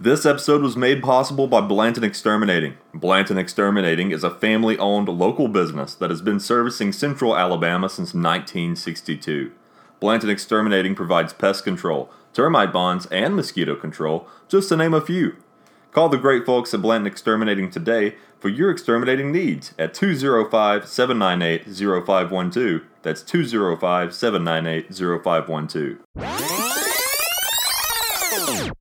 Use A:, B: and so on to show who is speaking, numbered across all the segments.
A: This episode was made possible by Blanton Exterminating. Blanton Exterminating is a family owned local business that has been servicing central Alabama since 1962. Blanton Exterminating provides pest control, termite bonds, and mosquito control, just to name a few. Call the great folks at Blanton Exterminating today for your exterminating needs at 205 798 0512. That's 205 798 0512.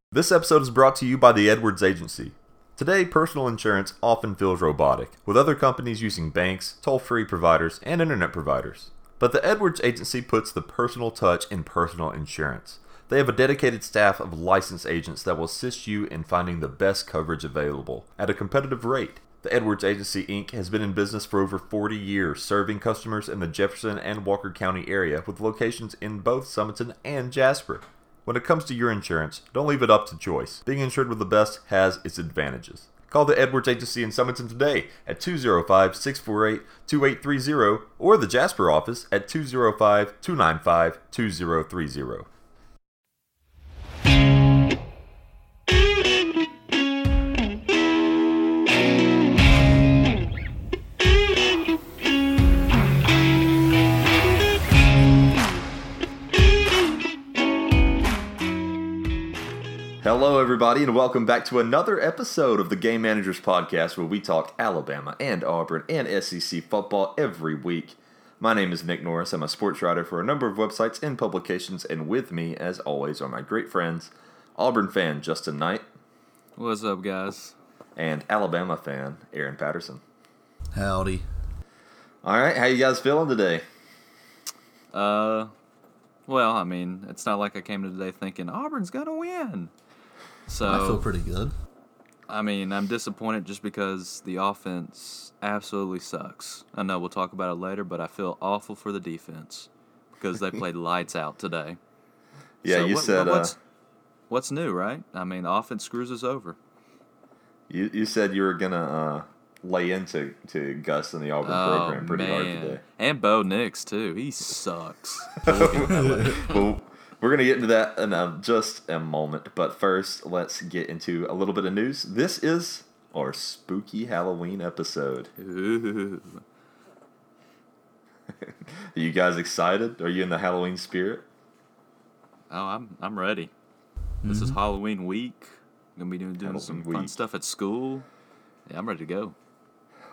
A: This episode is brought to you by the Edwards Agency. Today, personal insurance often feels robotic, with other companies using banks, toll free providers, and internet providers. But the Edwards Agency puts the personal touch in personal insurance. They have a dedicated staff of licensed agents that will assist you in finding the best coverage available at a competitive rate. The Edwards Agency Inc. has been in business for over 40 years, serving customers in the Jefferson and Walker County area with locations in both Sumiton and Jasper. When it comes to your insurance, don't leave it up to choice. Being insured with the best has its advantages. Call the Edwards Agency in Sumiton today at 205 648 2830 or the Jasper office at 205 295 2030. Hello, everybody, and welcome back to another episode of the Game Managers Podcast where we talk Alabama and Auburn and SEC football every week. My name is Nick Norris. I'm a sports writer for a number of websites and publications, and with me, as always, are my great friends, Auburn fan Justin Knight.
B: What's up, guys?
A: And Alabama fan Aaron Patterson.
C: Howdy.
A: All right, how you guys feeling today?
B: Uh, well, I mean, it's not like I came to today thinking Auburn's gonna win. So
C: I feel pretty good.
B: I mean, I'm disappointed just because the offense absolutely sucks. I know we'll talk about it later, but I feel awful for the defense because they played lights out today.
A: Yeah,
B: So
A: you
B: what-
A: said
B: what's,
A: uh,
B: what's new, right? I mean, the offense screws us over.
A: you, you said you were gonna uh, lay into to Gus and the Auburn
B: Oh
A: program pretty hard today.
B: and Bo Nix too. He sucks.
A: well, we're going to get into that in a, just a moment. But first, let's get into a little bit of news. This is our spooky Halloween episode. Are you guys excited? Are you in the Halloween spirit?
B: Oh, I'm I'm ready. This is mm-hmm. Halloween week. gonna be doing, doing some
A: Halloween
B: fun stuff at school. Yeah, I'm ready to go.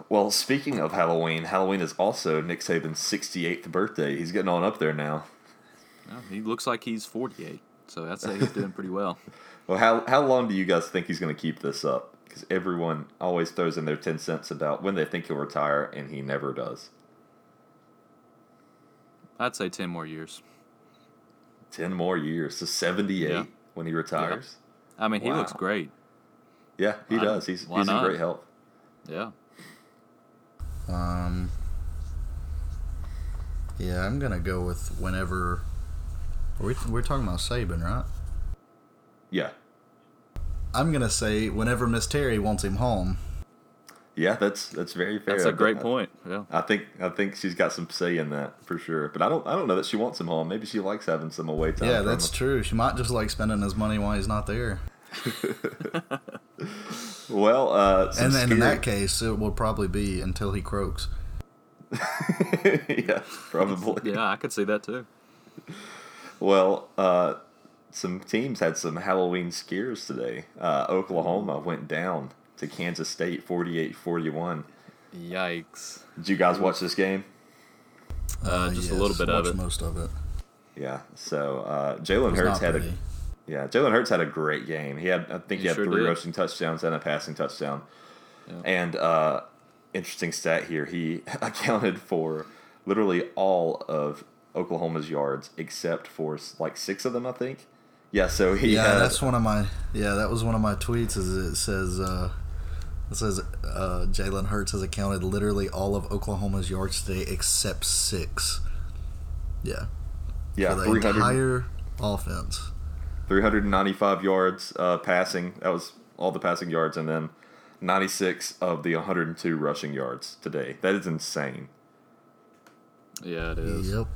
A: Well, speaking of Halloween, Halloween is also Nick Saban's 68th birthday. He's getting on up there now.
B: Oh, he looks like he's 48, so I'd say he's doing pretty well.
A: Well, how, how long do you guys think he's going to keep this up? Because everyone always throws in their 10 cents about when they think he'll retire, and he never does.
B: I'd say 10 more years.
A: 10 more years. So 78
B: Yeah.
A: when he retires.
B: I mean, he looks great.
A: Yeah, he
B: Why-
A: does. He's,
B: why
A: he's in great health.
B: Yeah.
C: Um. Yeah, I'm gonna go with whenever. We're, we're talking about Saban, right?
A: Yeah.
C: I'm gonna say whenever Miss Terry wants him home.
A: Yeah, that's that's very fair.
B: That's a great
A: I-
B: point. Yeah.
A: I think I think she's got some say in that for sure. But I don't I don't know that she wants him home. Maybe she likes having some away time.
C: yeah, that's
A: him.
C: true. She might just like spending his money while he's not there.
A: Well, uh,
C: And then in that case, it will probably be until he croaks.
A: yeah, probably.
B: Yeah, I could see that too.
A: Well, uh, some teams had some Halloween scares today. Uh, Oklahoma went down to Kansas State 48-41.
B: Yikes.
A: Did you guys watch this game?
B: Uh, just a little bit of it.
C: Most of it.
A: Yeah. So uh, Jalen
C: It's
A: Hurts
C: not
A: had a. Yeah, Jalen Hurts had a great game. He had, I think, he,
B: He
A: had
B: sure
A: three
B: did.
A: rushing touchdowns and a passing touchdown.
B: Yeah.
A: And uh, interesting stat here: he accounted for literally all of Oklahoma's yards except for like six of them, I think. Yeah, so he
C: Yeah,
A: had,
C: that's one of my. Yeah, that was one of my tweets. Is it says. uh it says uh, Jalen Hurts has accounted literally all of Oklahoma's yards today except six. Yeah,
A: yeah
C: for the
A: 300,
C: entire offense.
A: 395 yards uh, passing. That was all the passing yards, and then 96 of the 102 rushing yards today. That is insane.
B: Yeah, it is.
C: Yep.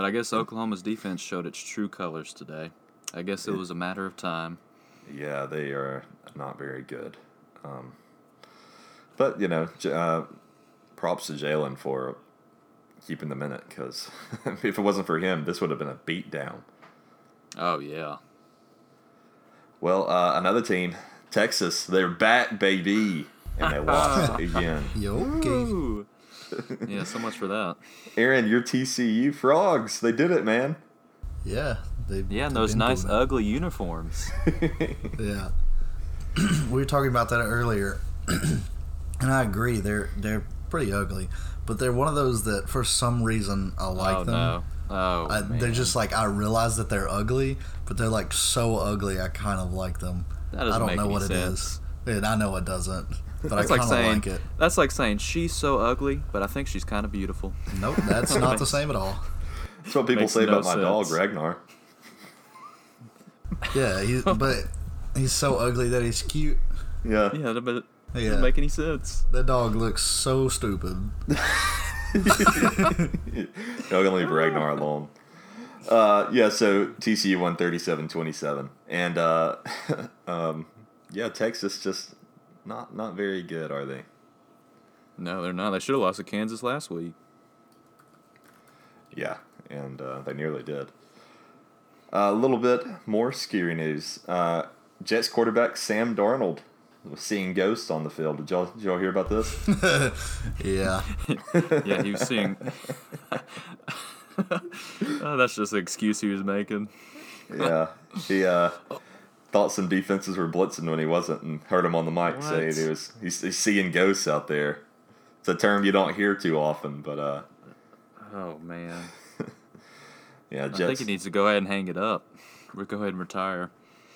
B: But I guess Oklahoma's defense showed its true colors today. I guess it was a matter of time.
A: Yeah, they are not very good. Um, but you know, uh, props to Jalen for keeping them in it because if it wasn't for him, this would have been a beatdown.
B: Oh yeah.
A: Well, uh, another team, Texas, they're back, baby, and they lost again.
C: Yo, okay.
B: Ooh. yeah, so much for that.
A: Aaron, your TCU frogs, they did it, man.
C: Yeah. They,
B: Yeah, and those nice
C: doing
B: ugly uniforms.
C: Yeah. we were talking about that earlier, and I agree. They're they're pretty ugly, but they're one of those that for some reason I like
B: oh
C: them.
B: no. Oh,
C: I, they're just like I realize that they're ugly, but they're like so ugly. I kind of like them.
B: That doesn't
C: I don't
B: make
C: know
B: any
C: what it is.
B: Sense.
C: And I know it doesn't, but
B: That's
C: I
B: like
C: kind of
B: saying
C: like it.
B: that's like saying she's so ugly, but I think she's kind of beautiful.
C: Nope, that's not the same at all.
A: That's what people
B: Makes
A: say
B: no
A: about my dog. Ragnar.
C: Yeah, he, but he's so ugly that he's cute.
A: Yeah.
B: Yeah, but it
C: Yeah.
B: doesn't make any sense.
C: That dog looks so stupid.
A: Y'all gonna leave Ragnar alone. Uh, yeah, so TCU won 37-27. And uh, um, yeah, Texas just not not very good, are they?
B: No, they're not. They should have lost to Kansas last week.
A: Yeah, and uh, they nearly did. A little bit more scary news. Uh, Jets quarterback Sam Darnold was seeing ghosts on the field. Did y'all, did y'all hear about this?
C: Yeah,
B: Yeah, he was seeing. oh, that's just an excuse he was making.
A: yeah, he uh, thought some defenses were blitzing when he wasn't, and heard him on the mic say
B: What?
A: he was he's, he's seeing ghosts out there. It's a term you don't hear too often, but uh,
B: Oh man,
A: yeah,
B: I think
A: Jets.
B: he needs to go ahead and hang it up. Or go ahead and retire.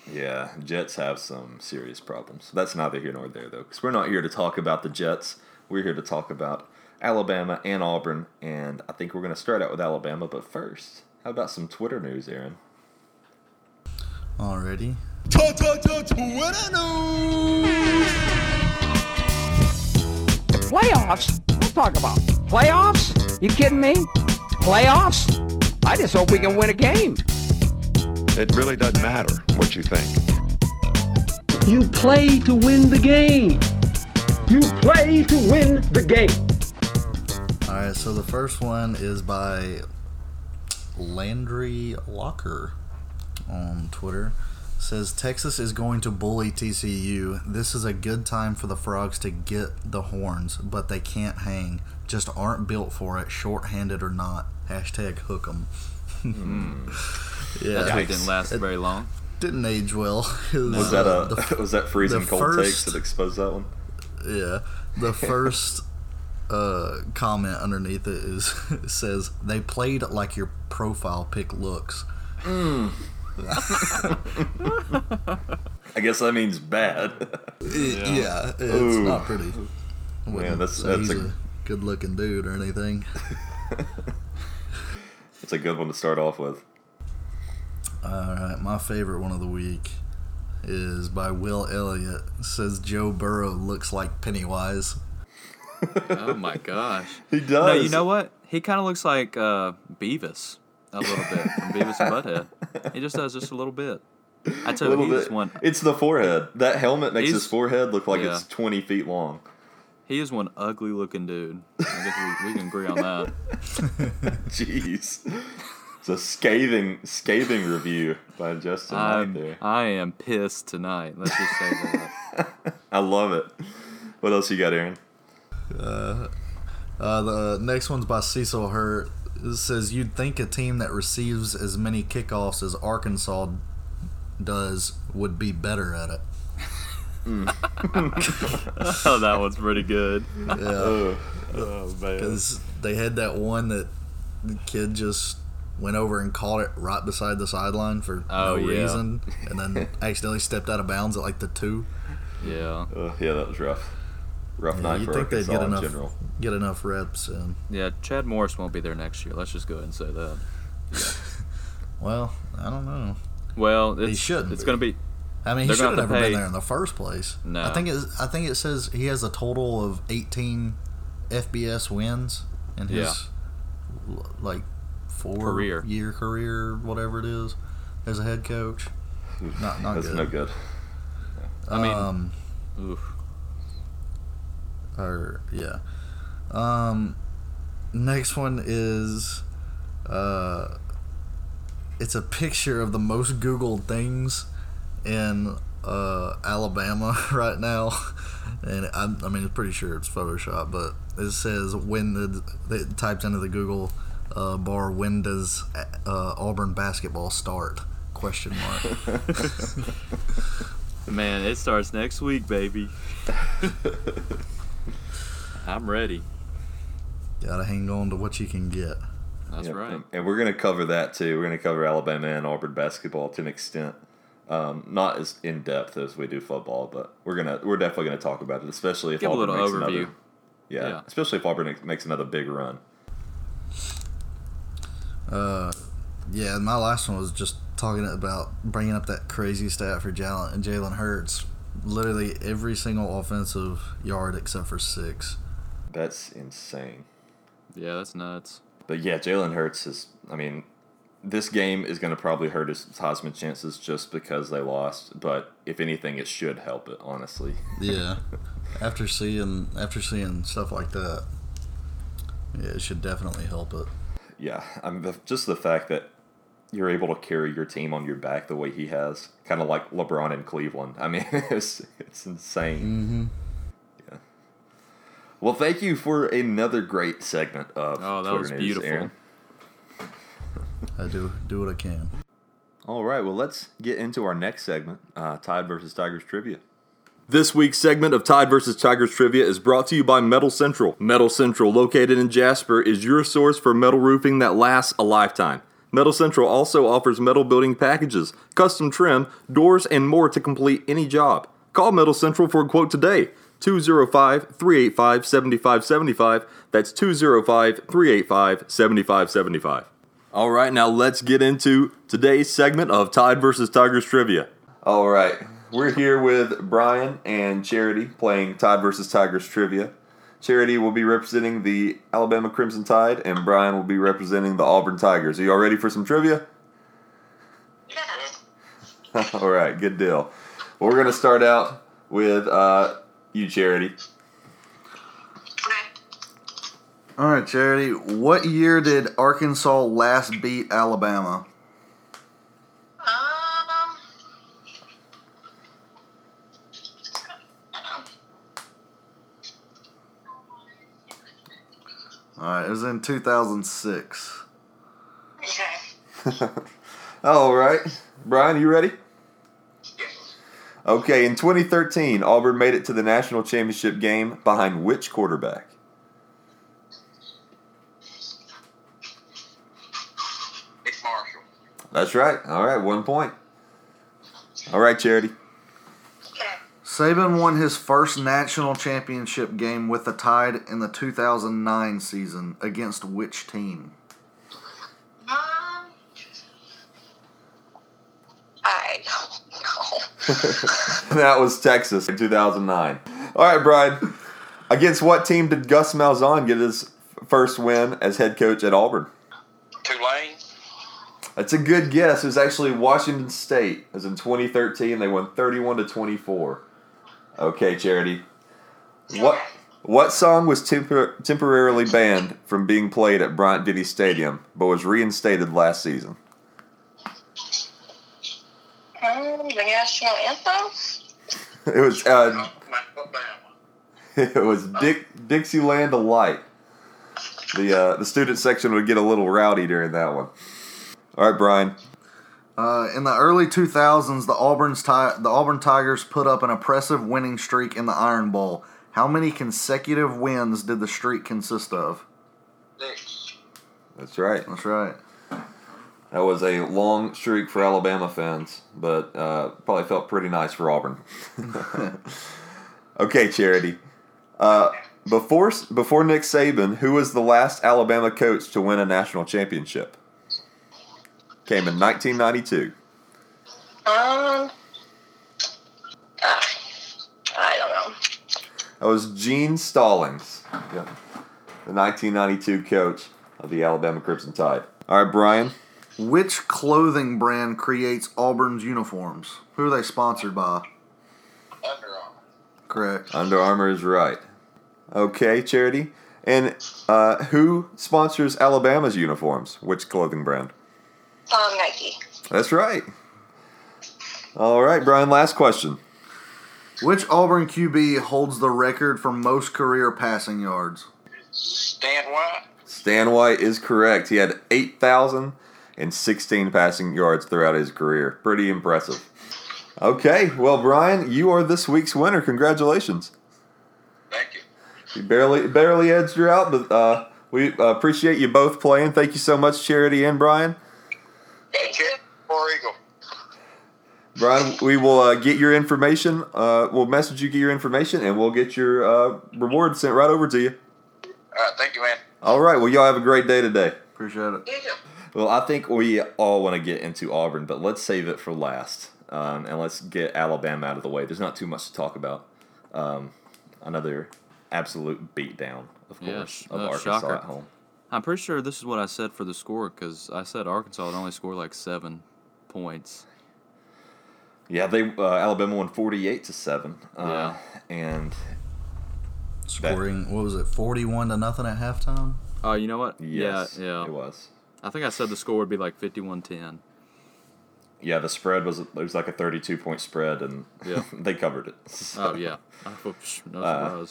A: Yeah, Jets have some serious problems. That's neither here nor there, though, because we're not here to talk about the Jets. We're here to talk about Alabama and Auburn, and I think we're going to start out with Alabama. But first, how about some Twitter news, Aaron?
C: already.
D: Playoffs? Don't talk about playoffs. You kidding me? Playoffs? I just hope we can win a game.
E: It really doesn't matter what you think.
F: You play to win the game. You play to win the game.
C: All right, so the first one is by Landry Locker on Twitter. Says Texas is going to bully TCU. This is a good time for the frogs to get the horns, but they can't hang. Just aren't built for it, short-handed or not. Hashtag hook 'em. yeah,
B: That tweet didn't last very long.
C: didn't age well. It
A: Was that a
C: the
A: was that freezing
C: the
A: cold takes that exposed that one?
C: Yeah, the first uh, comment underneath it is it says they played like your profile pic looks.
A: I guess that means bad.
C: yeah, it's
A: Ooh.
C: not pretty.
A: Man, that's
C: say
A: that's
C: he's
A: a
C: a good-looking dude or anything.
A: It's a good one to start off with.
C: All right, my favorite one of the week is by Will Elliott. It says Joe Burrow looks like Pennywise.
B: Oh my gosh.
A: He does.
B: No, you know what? He kind of looks like uh, Beavis a little bit from Beavis and Butthead. He just does just a little bit. I tell you,
A: little
B: he is
A: bit.
B: one.
A: It's the forehead. That helmet makes his forehead look like
B: yeah.
A: it's twenty feet long.
B: He is one ugly looking dude. I guess we, we can agree on that.
A: Jeez. It's a scathing, scathing review by Justin Knight
B: I'm,
A: there.
B: I am pissed tonight. Let's just say that.
A: I love it. What else you got, Aaron?
C: Uh, Uh, the next one's by Cecil Hurt. It says you'd think a team that receives as many kickoffs as Arkansas does would be better at it.
B: oh, that one's pretty good.
C: Yeah,
A: Oh,
B: Oh man.
C: because they had that one that the kid just went over and caught it right beside the sideline for
B: Oh,
C: no
B: yeah.
C: reason, and then accidentally stepped out of bounds at like the two.
B: Yeah.
A: uh, yeah, that was rough. Rough
C: Yeah,
A: night
C: you
A: for
C: think they'd
A: Arkansas
C: get
A: in
C: enough
A: general.
C: Get enough reps in?
B: Yeah, Chad Morris won't be there next year. Let's just go ahead and say that.
C: Well, I don't know.
B: Well, it's,
C: shouldn't
B: It's going to be.
C: I mean, he should have
B: have
C: never
B: to
C: been there in the first place.
B: No.
C: I think it. I think it says he has a total of 18 FBS wins in his l- like four
B: Career.
C: year career, whatever it is, as a head coach. Not not good.
A: That's
C: good.
A: no good.
B: I mean,
C: Um,
B: oof.
C: or yeah. Um, next one is, uh, it's a picture of the most Googled things in uh, Alabama right now, and I'm, I mean, it's pretty sure it's Photoshop, but it says when the it types into the Google uh, bar when does uh, Auburn basketball start? Question mark.
B: Man, it starts next week, baby. I'm ready.
C: Gotta hang on to what you can get.
B: That's
A: Yep,
B: right.
A: and- And we're going to cover that too. We're going to cover Alabama and Auburn basketball to an extent. Um, not as in depth as we do football, but we're gonna we're definitely gonna talk about it, especially if
B: Give a
A: Auburn
B: little
A: makes
B: overview.
A: another. Yeah,
B: Yeah.
A: especially if Auburn makes another big run.
C: Uh, yeah, my last one was just talking about bringing up that crazy stat for Jalen and Jalen Hurts. Literally every single offensive yard except for six.
A: That's insane.
B: Yeah, that's nuts.
A: But yeah, Jalen Hurts is. I mean, this game is going to probably hurt his Heisman chances just because they lost. But if anything, it should help it. Honestly.
C: Yeah. after seeing after seeing stuff like that, yeah, it should definitely help it.
A: Yeah, I mean, the, just the fact that you're able to carry your team on your back the way he has, kind of like LeBron in Cleveland. I mean, it's it's insane.
C: Mm-hmm.
A: Yeah. Well, thank you for another great segment of
B: Oh, that
A: Twitter
B: was
A: News,
B: beautiful.
A: Aaron.
C: I do do what I can.
A: All right, well, let's get into our next segment uh, Tide versus Tigers Trivia. This week's segment of Tide versus Tigers Trivia is brought to you by Metal Central. Metal Central, located in Jasper, is your source for metal roofing that lasts a lifetime. Metal Central also offers metal building packages, custom trim, doors, and more to complete any job. Call Metal Central for a quote today. 205 385 7575. That's 205 385 7575. All right, now let's get into today's segment of Tide versus Tigers trivia. All right, we're here with Brian and Charity playing Tide versus Tigers trivia. Charity will be representing the Alabama Crimson Tide, and Brian will be representing the Auburn Tigers. Are y'all ready for some trivia? All right, good deal. Well, we're going to start out with uh, you, Charity.
C: All right, Charity. What year did Arkansas last beat Alabama?
G: Um.
C: All right, it was in 2006.
G: Okay.
A: All right, Brian, you ready? Okay, in 2013, Auburn made it to the national championship game behind which quarterback?
G: Nick Marshall.
A: That's right. All right, one point. All right, Charity.
G: Okay.
C: Saban won his first national championship game with the Tide in the 2009 season against which team?
G: Um. I don't know.
A: that was Texas in 2009. All right, Brian. Against what team did Gus Malzahn get his first win as head coach at Auburn?
G: Tulane.
A: That's a good guess. It was actually Washington State. Was in 2013. They won 31 to 24. Okay, Charity. What what song was tempor- temporarily banned from being played at Bryant Denny Stadium, but was reinstated last season?
G: The national anthem.
A: It was uh,
G: Alabama.
A: it was Dick Dixieland Delight. The uh, the student section would get a little rowdy during that one. All right, Brian.
C: Uh, in the early 2000s, the Auburn's Ti- the Auburn Tigers put up an impressive winning streak in the Iron Bowl. How many consecutive wins did the streak consist of?
G: Six.
A: That's right.
C: That's right.
A: That was a long streak for Alabama fans, but uh, probably felt pretty nice for Auburn. okay, Charity. Uh, before before Nick Saban, who was the last Alabama coach to win a national championship? Came in 1992.
G: Um. ah, I don't know.
A: That was Gene Stallings, yeah, the 1992 coach of the Alabama Crimson Tide. All right, Brian.
C: Which clothing brand creates Auburn's uniforms? Who are they sponsored by? Under Armour. Correct.
A: Under Armour is right. Okay, Charity. And uh, who sponsors Alabama's uniforms? Which clothing brand?
G: Um, Nike.
A: That's right. All right, Brian, last question.
C: Which Auburn QB holds the record for most career passing yards?
G: Stan White.
A: Stan White is correct. He had 8,016 passing yards throughout his career. Pretty impressive. Okay, well, Brian, you are this week's winner. Congratulations.
G: Thank you.
A: You barely barely edged her out, but uh, we uh, appreciate you both playing. Thank you so much, Charity and Brian.
G: Thank you. War Eagle.
A: Brian, we will uh, get your information. Uh, we'll message you, get your information, and we'll get your uh, reward sent right over to you.
G: All right. Thank you, man.
A: All right. Well, y'all have a great day today.
C: Appreciate it.
G: You too.
A: Well, I think we all want to get into Auburn, but let's save it for last, um, and let's get Alabama out of the way. There's not too much to talk about. Um, another absolute beatdown, of course,
B: sh-
A: of
B: uh,
A: Arkansas
B: shocker.
A: at home.
B: I'm pretty sure this is what I said for the score because I said Arkansas would only score like seven points.
A: Yeah, they uh, Alabama won 48 to seven. Uh, and
C: Scoring, what was it, 41 to nothing at halftime?
B: Oh, you know what?
A: yes,
B: yeah, yeah.
A: it was.
B: I think I said the score would be like 51-10.
A: Yeah, the spread was it was like a 32 point spread, and
B: Yeah.
A: they covered it. So,
B: Oh yeah, I thought- psh, no
A: Uh.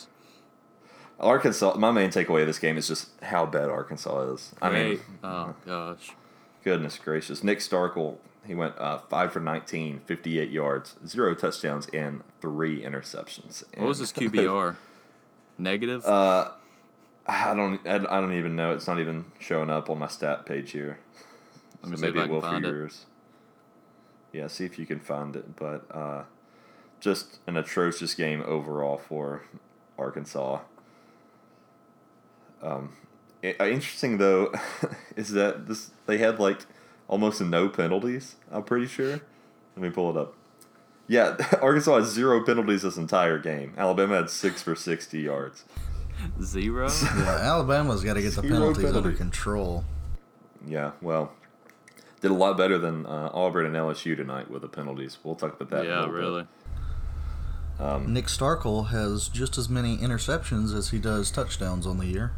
A: Arkansas. My main takeaway of this game is just how bad Arkansas is. I mean,
B: oh gosh,
A: goodness gracious. Nick Starkel, he went uh, five for 19, 58 yards, zero touchdowns, and three interceptions.
B: what was
A: And-
B: his QBR? Negative.
A: Uh, I don't. I don't even know. It's not even showing up on my stat page here.
B: Let me
A: So maybe it will for
B: find it.
A: yours. Yeah, see if you can find it. But uh, just an atrocious game overall for Arkansas. Um, i- uh, interesting though is that this they had like almost no penalties. I'm pretty sure. Let me pull it up. Yeah, Arkansas had zero penalties this entire game. Alabama had six for sixty yards.
B: Zero.
C: Yeah, Alabama's got to get the
A: Zero
C: penalties under control.
A: Yeah, well, did a lot better than uh, Auburn and LSU tonight with the penalties. We'll talk about that. in a
B: yeah,
A: little bit.
B: really.
C: Nick Starkel has just as many interceptions as he does touchdowns on the year.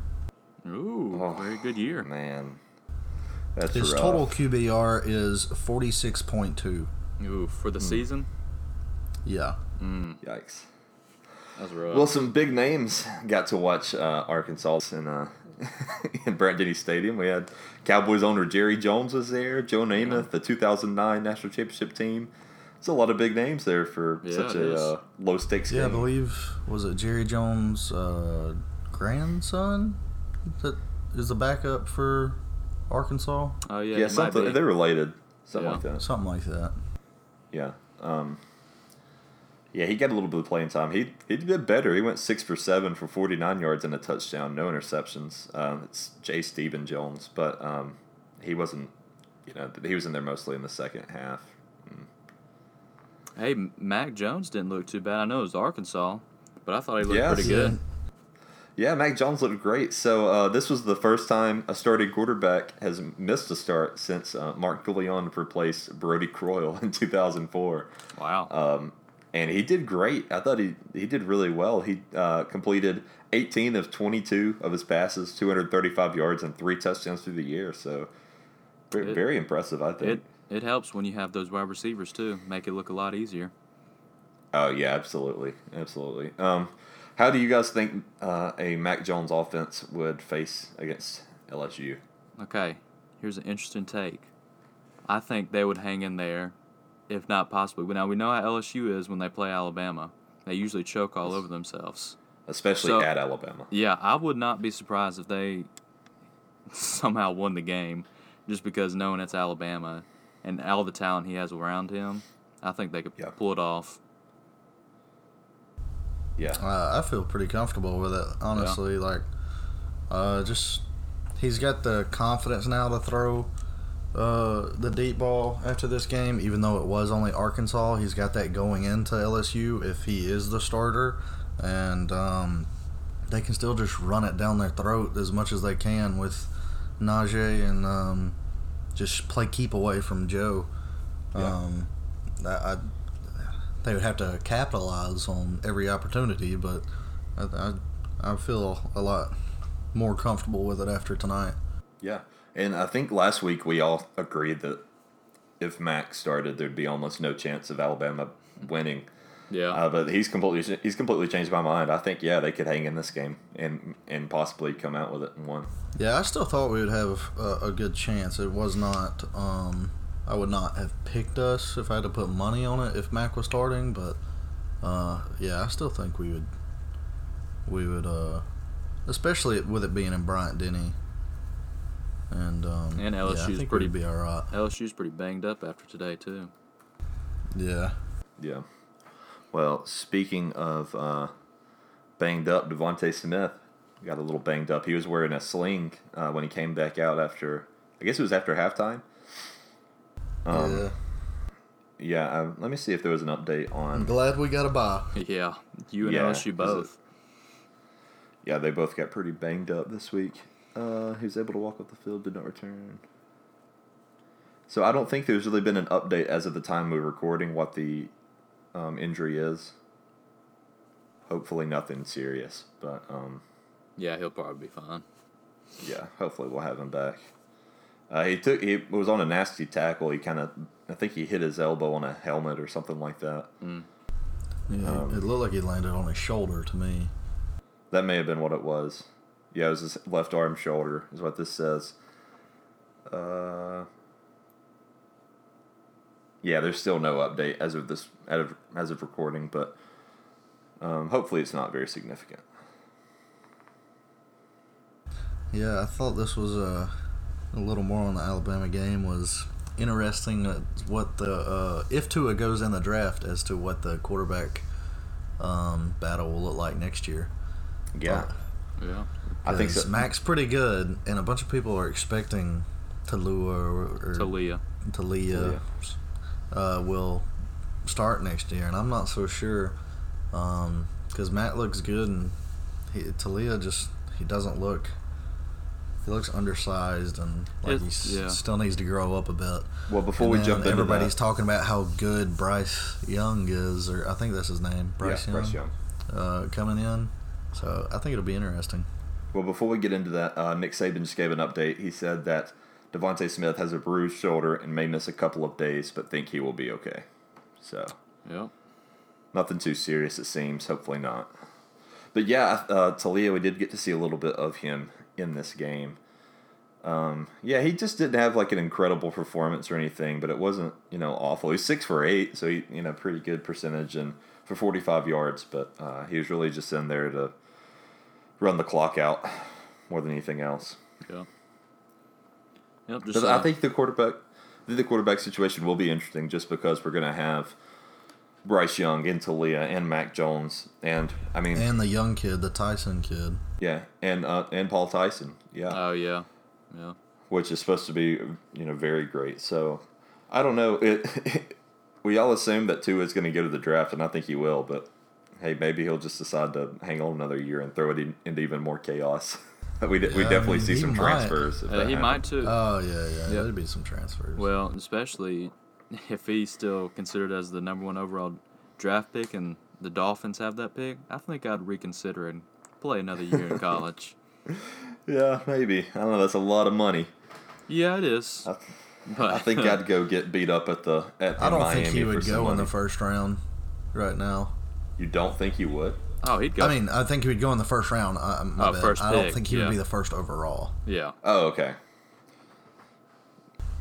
B: Ooh,
A: Oh,
B: very good year.
A: Man, that's
C: His
A: rough.
C: total QBR is 46.2.
B: Ooh, for
A: Hmm.
B: the season.
C: Yeah.
A: Yikes.
B: That's rough.
A: Well, some big names got to watch uh, Arkansas in uh, in Bryant Denny Stadium. We had Cowboys owner Jerry Jones was there, Joe Namath, the 2009 national championship team. It's a lot of big names there for
B: Yeah,
A: such a uh, low stakes
C: Yeah, I believe, was it Jerry Jones' uh, grandson that is the backup for Arkansas?
B: oh yeah,
A: yeah, something they're related, something
B: Yeah.
A: like that.
C: Something like that.
A: Yeah. Um, yeah, he got a little bit of playing time. He he did better. He went six for seven for forty nine yards and a touchdown, no interceptions. Um, it's Jay Stephen Jones, but um, he wasn't. You know, he was in there mostly in the second half.
B: Hey, Mac Jones didn't look too bad. I know it was Arkansas, but I thought he looked
A: Yes.
B: pretty good.
A: Yeah, Mac Jones looked great. So uh, this was the first time a starting quarterback has missed a start since uh, Mark Gillian replaced Brodie Croyle in two thousand four.
B: Wow.
A: Um, and he did great. I thought he he did really well. He uh, completed 18 of 22 of his passes, 235 yards, and three touchdowns through the year. So very,
B: It-
A: very impressive, I think.
B: it it helps when you have those wide receivers too. Make it look a lot easier.
A: oh yeah, absolutely, absolutely. Um, how do you guys think uh, a Mac Jones offense would face against LSU?
B: Okay, here's an interesting take. I think they would hang in there, if not possibly. Now we know how LSU is when they play Alabama. They usually choke all over themselves.
A: Especially
B: So-
A: at Alabama.
B: Yeah, I would not be surprised if they somehow won the game, just because knowing it's Alabama and all the talent he has around him, I think they could
A: Yeah.
B: pull it off.
A: Yeah.
C: Uh, I feel pretty comfortable with it, honestly. Like, uh, just he's got the confidence now to throw uh, the deep ball after this game, even though it was only Arkansas. He's got that going into LSU if he is the starter, and um, they can still just run it down their throat as much as they can with Najee and um, just play keep away from Joe.
A: Yeah.
C: Um, I, I they would have to capitalize on every opportunity. But I, I, I feel a lot more comfortable with it after tonight.
A: Yeah, and I think last week we all agreed that if Mac started, there'd be almost no chance of Alabama winning.
B: Yeah.
A: Uh, but he's completely he's completely changed my mind. I think yeah, they could hang in this game and and possibly come out with it and won.
C: Yeah, I still thought we would have a, a good chance. It was not. Um, I would not have picked us if I had to put money on it if Mac was starting, but uh, yeah, I still think we would. We would, uh, especially with it being in Bryant Denny. And um,
B: And
C: yeah, I
B: LSU's
C: think
B: pretty-
C: be all right.
B: LSU's pretty banged up after today too.
C: Yeah.
A: Yeah. Well, speaking of uh, banged up, DeVonta Smith got a little banged up. He was wearing a sling uh, when he came back out after. I guess it was after halftime. Um,
C: yeah.
A: Yeah. Uh, let me see if there was an update on.
C: I'm
A: on.
C: glad we got a bye.
B: Yeah, you and
A: Yeah,
B: LSU both.
A: Yeah, they both got pretty banged up this week. Uh, he was able to walk off the field, did not return. So I don't think there's really been an update as of the time we we're recording what the um, injury is. Hopefully nothing serious, but um,
B: Yeah, he'll probably be fine.
A: yeah, hopefully we'll have him back. Uh, he took he was on a nasty tackle. He kind of I think he hit his elbow on a helmet or something like that.
C: Yeah,
A: Um,
C: it looked like he landed on his shoulder to me.
A: That may have been what it was. Yeah, it was his left arm shoulder, is what this says. Uh, yeah, there's still no update as of this as of, as of recording, but um, hopefully it's not very significant.
C: Yeah, I thought this was a, a little more on the Alabama game was interesting. uh, What the uh, if Tua goes in the draft as to what the quarterback um, battle will look like next year.
A: Yeah,
B: Yeah.
A: I think so.
C: 'Cause Mac's pretty good, and a bunch of people are expecting Taulia or, or
B: Taulia.
C: Taulia uh, will start next year, and I'm not so sure because Matt looks good, and he, Taulia just he doesn't look. He looks undersized and like he
B: yeah.
C: still needs to grow up a bit.
A: Well, before
C: And
A: we
C: then
A: jump into
C: everybody's
A: that,
C: talking about how good Bryce Young is, or I think that's his name, Bryce
A: yeah,
C: Young,
A: Bryce Young.
C: Uh, coming in. So I think it'll be interesting.
A: Well, before we get into that, uh, Nick Saban just gave an update. He said that DeVonta Smith has a bruised shoulder and may miss a couple of days, but think he will be okay. So
B: Yep.
A: Nothing too serious, it seems. Hopefully not. But yeah, uh, Taulia, we did get to see a little bit of him in this game. Um, yeah, he just didn't have like an incredible performance or anything, but it wasn't you know awful. He's six for eight, so he you know pretty good percentage and for forty five yards. But uh, he was really just in there to run the clock out more than anything else.
B: Yeah. Yep. Just uh,
A: I think the quarterback, I think the quarterback situation will be interesting just because we're going to have Bryce Young and Taulia and Mac Jones and I mean
C: And the young kid, the Tyson kid.
A: yeah and uh, and Paul Tyson yeah
B: Oh yeah. Yeah.
A: which is supposed to be you know very great so I don't know it we all assume that Tua is going to go to the draft and I think he will but hey maybe he'll just decide to hang on another year and throw it in, into even more chaos we d- we
C: Yeah, I
A: definitely
C: mean,
A: see some
C: might.
A: transfers if
B: Uh,
A: that
B: he might too.
C: Oh yeah, yeah. There'd be some transfers.
B: well, especially if he's still considered as the number one overall draft pick, and the Dolphins have that pick. I think I'd reconsider and play another year in college.
A: yeah maybe I don't know that's a lot of money
B: Yeah, it is.
A: I,
B: But
A: I think I'd go get beat up at the at
C: I don't
A: Miami
C: think he would
A: some
C: go in the first round right now.
A: You don't think he would?
B: oh, he'd go.
C: I mean, I think he would go in the first round. I, my
B: Oh,
C: bad.
B: first
C: I don't
B: pick,
C: think he would be the first overall.
B: yeah.
A: Oh, okay.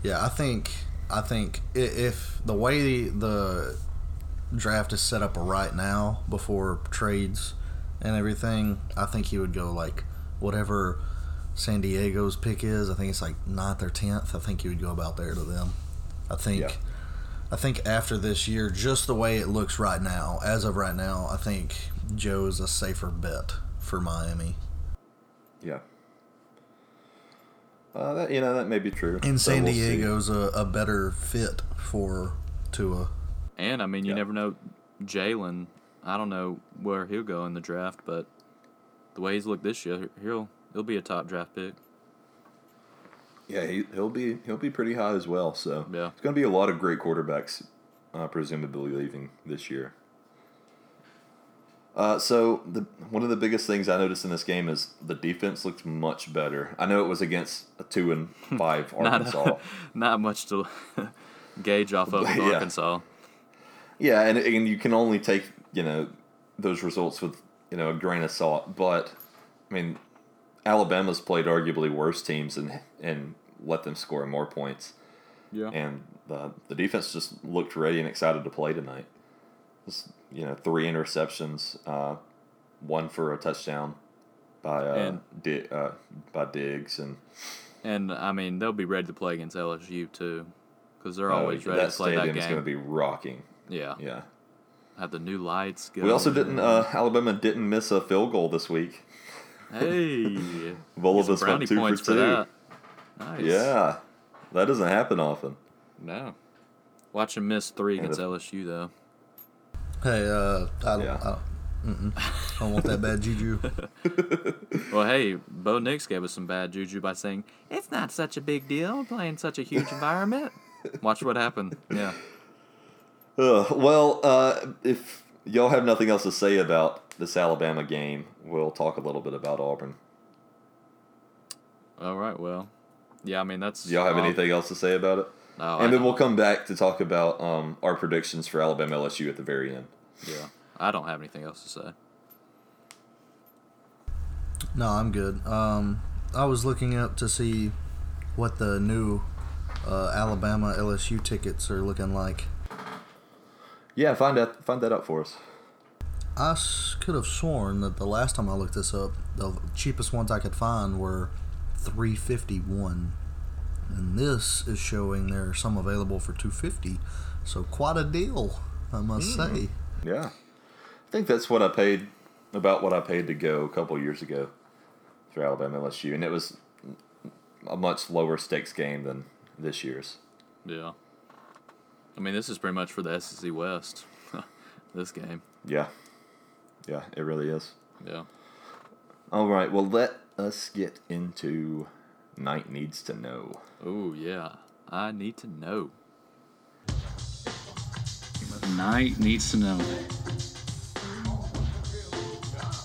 C: Yeah, I think I think if the way the draft is set up right now, before trades and everything, I think he would go like whatever San Diego's pick is. I think it's like ninth or tenth. I think he would go about there to them. I think.
A: Yeah.
C: I think after this year, just the way it looks right now, as of right now, I think Joe is a safer bet for Miami.
A: Yeah. Uh, that you know that may be true.
C: And San
A: we'll.
C: Diego's a, a better fit for Tua.
B: And I mean, you
A: Yeah.
B: never know. Jalen, I don't know where he'll go in the draft, but the way he's looked this year, he'll he'll be a top draft pick.
A: Yeah, he, he'll be he'll be pretty high as well. So
B: Yeah.
A: it's going to be a lot of great quarterbacks uh, presumably leaving this year. Uh, so the one of the biggest things I noticed in this game is the defense looked much better. I know it was against a two and five Arkansas.
B: Not, not much to gauge off of
A: Yeah.
B: Arkansas.
A: Yeah, and and you can only take you know those results with you know a grain of salt. But I mean, Alabama's played arguably worse teams and and let them score more points.
B: Yeah.
A: And the the defense just looked ready and excited to play tonight. Just, you know, three interceptions, uh, one for a touchdown by uh,
B: And-
A: Di- uh, by Diggs, and
B: And I mean, they'll be ready to play against LSU too, because they're
A: uh,
B: always ready
A: that
B: to play that
A: stadium is going to be rocking.
B: yeah.
A: Yeah.
B: Have the new lights.
A: We also didn't. Uh, Alabama didn't miss a field goal this week.
B: Hey.
A: Bulovas
B: Get some brownie
A: went two
B: points
A: for two.
B: that. Nice.
A: Yeah, that doesn't happen often.
B: No. Watch him miss three
A: And
B: against LSU though.
C: Hey, uh, I don't,
A: Yeah.
C: I, don't. I don't want that bad juju.
B: Well, hey, Bo Nix gave us some bad juju by saying it's not such a big deal playing such a huge environment. Watch what happened. Yeah.
A: Ugh, well, uh, if y'all have nothing else to say about this Alabama game, we'll talk a little bit about Auburn.
B: All right. Well. Yeah. I mean that's.
A: Do y'all have
B: all-
A: anything else to say about it?
B: No. I
A: and then we'll come back to talk about um, our predictions for Alabama LSU at the very end.
B: Yeah. I don't have anything else to say.
C: No, I'm good. Um, I was looking up to see what the new uh, Alabama LSU tickets are looking like.
A: Yeah, find that find that out for us.
C: I s- could have sworn that the last time I looked this up, the cheapest ones I could find were 351, and this is showing there are some available for 250. So quite a deal, I must hmm. say.
A: Yeah, I think that's what I paid about what I paid to go a couple years ago for Alabama LSU, and it was a much lower stakes game than this year's.
B: Yeah. I mean, this is pretty much for the SEC West. this game.
A: Yeah, yeah, it really is.
B: Yeah.
A: All right, well, let us get into Knight Needs to Know.
B: Oh yeah. I need to know.
H: Knight needs to know.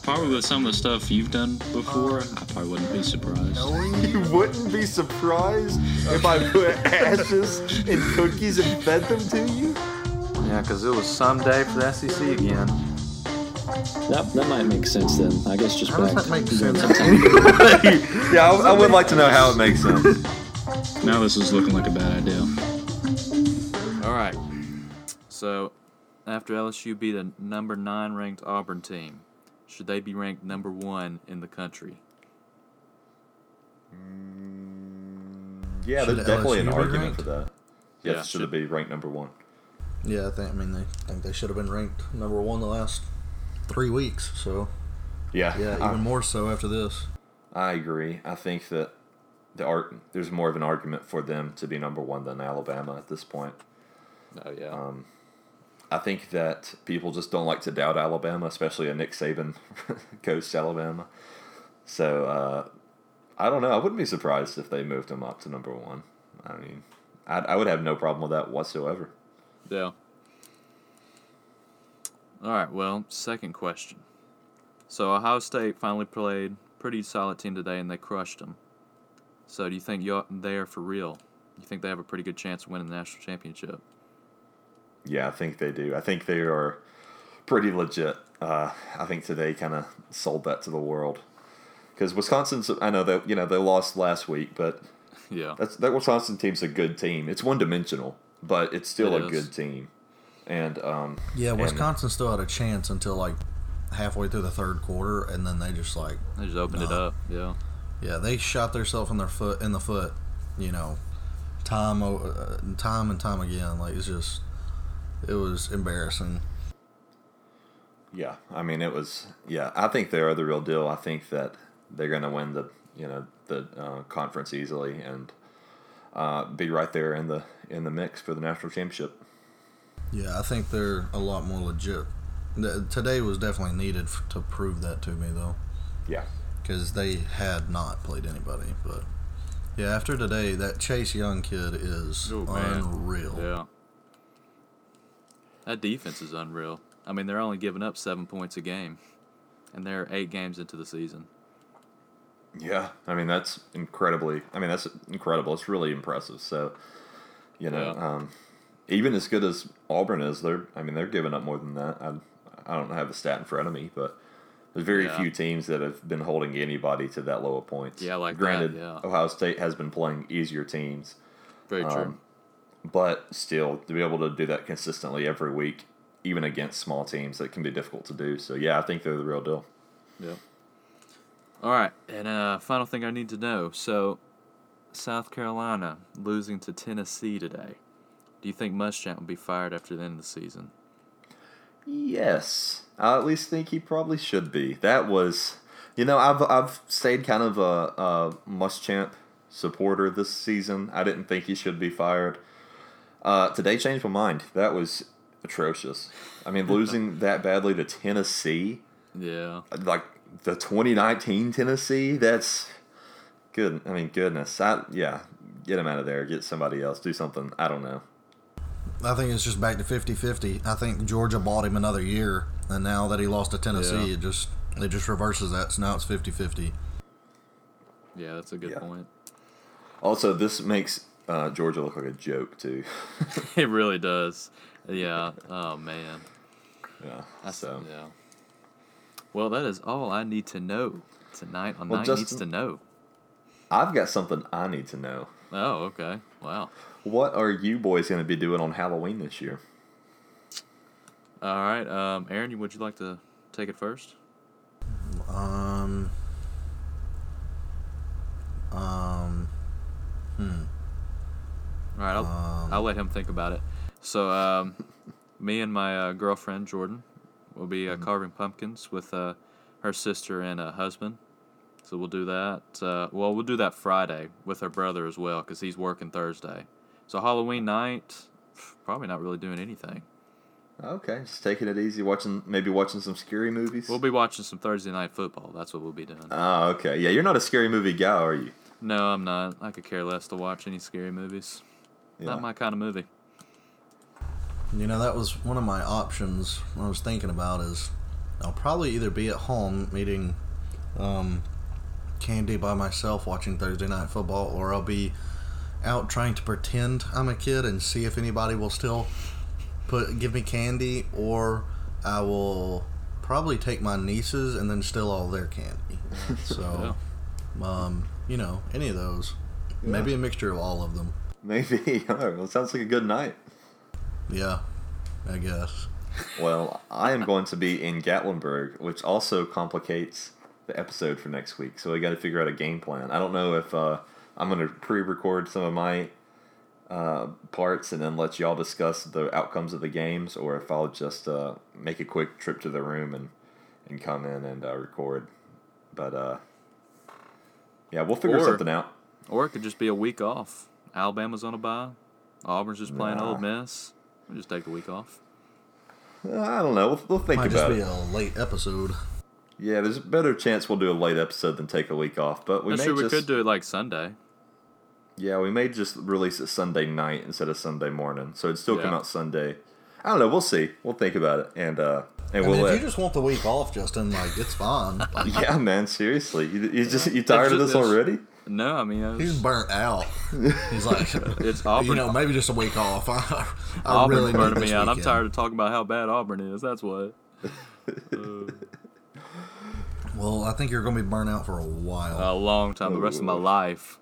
H: Probably with some of the stuff you've done before, I probably wouldn't be surprised.
A: You wouldn't be surprised if I put ashes in cookies and fed them to you?
B: Yeah, because it was someday for the SEC again.
I: That, that might make sense then. I guess just
C: How does that make sense?
A: Yeah, I, I would like to know how it makes sense.
H: Now this is looking like a bad idea.
B: All right. So, after LSU beat a number nine ranked Auburn team, should they be ranked number one in the country?
A: Mm, yeah,
C: Should
A: there's definitely an
C: LSU be
A: argument
C: ranked?
A: for that. Yes,
B: Yeah,
A: should,
B: should-
A: it be ranked number one?
C: Yeah, I think. I mean, they think they should have been ranked number one the last three weeks. So
A: Yeah,
C: yeah,
A: I,
C: even more so after this.
A: I agree. I think that the art there's more of an argument for them to be number one than Alabama at this point.
B: Oh yeah.
A: Um, I think that people just don't like to doubt Alabama, especially a Nick Saban coached Alabama. So uh, I don't know. I wouldn't be surprised if they moved him up to number one. I mean, I, I would have no problem with that whatsoever.
B: Yeah. All right. Well, second question. So Ohio State finally played pretty solid team today, and they crushed them. So do you think you're there for real? You think they have a pretty good chance of winning the national championship?
A: Yeah, I think they do. I think they are pretty legit. Uh, I think today kind of sold that to the world because Wisconsin's. I know that you know they lost last week, but
B: Yeah.
A: that's that Wisconsin team's a good team. It's one dimensional, but it's still
B: It
A: a
B: is.
A: good team. And um,
C: Yeah,
A: and-
C: Wisconsin still had a chance until like halfway through the third quarter, and then they just like
B: They just opened it up. Yeah.
C: yeah they shot themselves in their foot in the foot, you know, time uh, time and time again. Like it's just it was embarrassing.
A: Yeah, I mean it was. Yeah, I think they're the real deal. I think that they're going to win the you know the uh, conference easily and uh, be right there in the in the mix for the national championship.
C: Yeah, I think they're a lot more legit. Th- Today was definitely needed f- to prove that to me though,
A: Yeah,
C: because they had not played anybody. But yeah, after today, that Chase Young kid is
B: Oh, man.
C: unreal.
B: Yeah. That defense is unreal. I mean, they're only giving up seven points a game, and they're eight games into the season.
A: Yeah, I mean that's incredibly. I mean that's incredible. It's really impressive. So, you know,
B: Yeah.
A: um, even as good as Auburn is, they're. I mean, they're giving up more than that. I, I don't have the stat in front of me, but there's very
B: Yeah.
A: few teams that have been holding anybody to that low of points.
B: Yeah, like that,
A: granted,
B: yeah.
A: Ohio State has been playing easier teams,
B: Very true.
A: Um, but still to be able to do that consistently every week, even against small teams, that can be difficult to do. So yeah, I think they're the real deal.
B: Yeah. All right, and uh, final thing I need to know. So, South Carolina losing to Tennessee today. Do you think Muschamp will be fired after the end of the season?
A: Yes, I at least think he probably should be. That was, you know, I've I've stayed kind of a, a Muschamp supporter this season. I didn't think he should be fired. Uh, today changed my mind. That was atrocious. I mean, losing that badly to Tennessee,
B: Yeah.
A: like the 2019 Tennessee, that's good. I mean, goodness. I yeah, get him out of there. Get somebody else. Do something. I don't know.
C: I think it's just back to 50-50. I think Georgia bought him another year, and now that he lost to Tennessee,
B: Yeah.
C: it just it just reverses that. So now it's 50-50.
B: Yeah, that's a good
A: Yeah.
B: point.
A: Also, this makes uh, Georgia look like a joke too.
B: It really does. Yeah. Oh man.
A: yeah.
B: That's,
A: so.
B: Yeah. Well, that is all I need to know tonight on
A: Well,
B: Night Needs to Know.
A: I've got something I need to know.
B: Oh, okay. Wow.
A: What are you boys going to be doing on Halloween this year?
B: All right, um, Aaron, would you like to take it first?
C: Um. Um. Hmm.
B: All right, I'll,
C: Um,
B: I'll let him think about it. So, um, me and my uh, girlfriend Jordan will be uh, carving pumpkins with uh, her sister and uh, husband. So we'll do that. Uh, well, we'll do that Friday with her brother as well because he's working Thursday. So Halloween night, probably not really doing anything.
A: Okay, just taking it easy, watching maybe watching some scary movies.
B: We'll be watching some Thursday night football. That's what we'll be doing.
A: Oh, okay. Yeah, you're not a scary movie guy, are you?
B: No, I'm not. I could care less to watch any scary movies.
A: Yeah.
B: Not my kind of movie.
C: You know, that was one of my options when I was thinking about is I'll probably either be at home eating um, candy by myself watching Thursday night football, or I'll be out trying to pretend I'm a kid and see if anybody will still put give me candy, or I will probably take my nieces and then steal all their candy. So, um, you know, any of those. Maybe a mixture of all of them.
A: Maybe. All right. Well, it sounds like a good night.
C: Yeah, I guess.
A: Well, I am going to be in Gatlinburg, which also complicates the episode for next week. So we got to figure out a game plan. I don't know if uh, I'm going to pre-record some of my uh, parts and then let y'all discuss the outcomes of the games, or if I'll just uh, make a quick trip to the room and and come in and uh, record. But uh, yeah, we'll figure
B: Or-
A: something out.
B: Or it could just be a week off. Alabama's on a bye. Auburn's just playing
A: Nah.
B: Ole Miss. We just take the week off.
A: Uh, I don't know. We'll, we'll think
C: Might just be
A: it.
C: a late episode.
A: Yeah, there's a better chance we'll do a late episode than take a week off. But we
B: I'm
A: may
B: sure we could do it like Sunday.
A: Yeah, we may just release it Sunday night instead of Sunday morning, so it'd still come out Sunday. I don't know. We'll see. We'll think about it, and uh, and
C: I
A: we'll
C: mean, if
A: let.
C: you just want the week off, Justin, like it's fine. Like,
A: yeah, man. Seriously, you, you just you tired of this already?
B: No, I mean, was-
C: he's burnt out. He's like,
B: it's Auburn.
C: you know, maybe just a week off. I, I
B: Auburn
C: really need
B: burning me out. I'm tired of talking about how bad Auburn is. That's what.
C: Well, I think you're going to be burnt out for a while.
B: A long time, the rest of my life.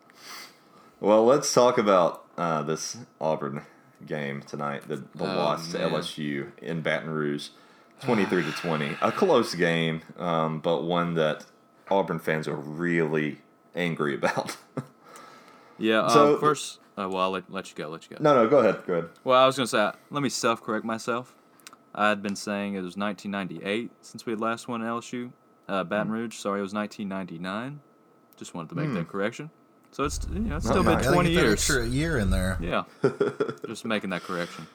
A: Well, let's talk about uh, this Auburn game tonight. The, the
B: Oh,
A: loss to. LSU in Baton Rouge, twenty-three to twenty. A close game, um, but one that Auburn fans are really angry about.
B: Yeah. Uh,
A: So-
B: first, uh, well, I'll let, let you go. Let you go.
A: no, no, go ahead. Go ahead.
B: Well, I was gonna say, let me self-correct myself. I had been saying it was 1998 since we had last won LSU, uh,
A: Hmm.
B: Baton Rouge. Sorry, it was 1999. Just wanted to make that correction. So it's you know it's still been
C: Gotta
B: 20
C: get that
B: years.
C: extra year in there.
B: Yeah. Just making that correction.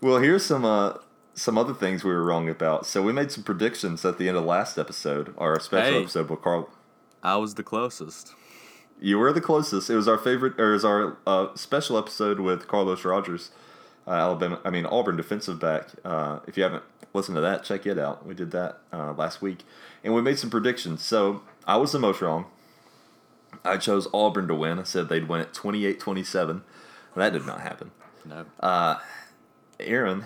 A: Well, here's some uh, some other things we were wrong about. So we made some predictions at the end of last episode, our special
B: Hey.
A: episode with Carl.
B: I was the closest.
A: You were the closest. It was our favorite, or it was our uh, special episode with Carlos Rogers. uh, Alabama. I mean Auburn defensive back. Uh, if you haven't listened to that, check it out. We did that uh, last week, and we made some predictions. So I was the most wrong. I chose Auburn to win. I said they'd win at 28-27. That did not happen.
B: No.
A: Uh, Aaron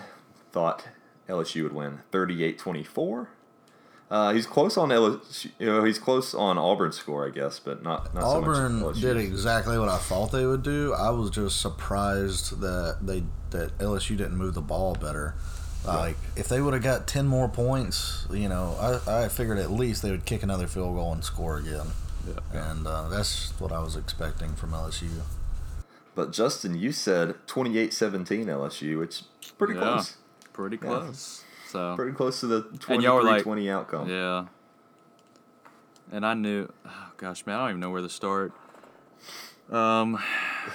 A: thought LSU would win 38-24. Uh, he's close on LSU. You know, he's close on Auburn's score, I guess, but not not
C: Auburn
A: so much.
C: Did exactly what I thought they would do. I was just surprised that they that LSU didn't move the ball better. Like if they would have got ten more points, you know, I, I figured at least they would kick another field goal and score again.
B: Yeah.
C: And uh, that's what I was expecting from LSU.
A: But Justin, you said 28-17 LSU, which is pretty
B: Yeah.
A: close.
B: Pretty
A: Yeah.
B: close. So
A: Pretty close to the
B: And y'all were like-
A: 23-20 outcome.
B: Yeah. And I knew, oh gosh, man, I don't even know where to start. Um,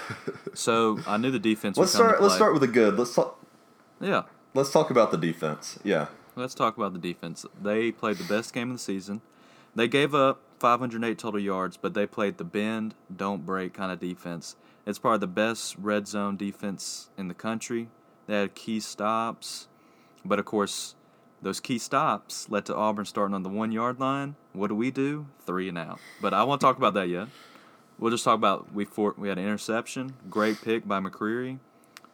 B: so I knew the defense.
A: Let's
B: would come to
A: start. Let's start with the good. Let's talk.
B: Yeah,
A: Let's talk about the defense. Yeah.
B: let's talk about the defense. They played the best game of the season. They gave up 508 total yards, but they played the bend, don't break kind of defense. It's probably the best red zone defense in the country. They had key stops, but of course, those key stops led to Auburn starting on the one yard line. What do we do? Three and out. But I won't talk about that yet. We'll just talk about we for, we had an interception, great pick by McCreary.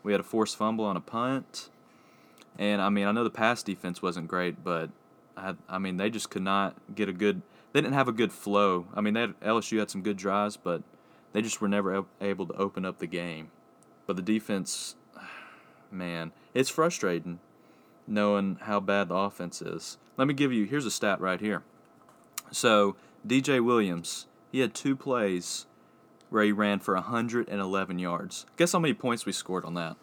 B: We had a forced fumble on a punt, and I mean I know the pass defense wasn't great, but I, I mean they just could not get a good. They didn't have a good flow. I mean they had, LSU had some good drives, but they just were never able to open up the game. But the defense, man, it's frustrating knowing how bad the offense is. Let me give you here's a stat right here. So DJ Williams, he had two plays where he ran for 111 yards. Guess how many points we scored on that?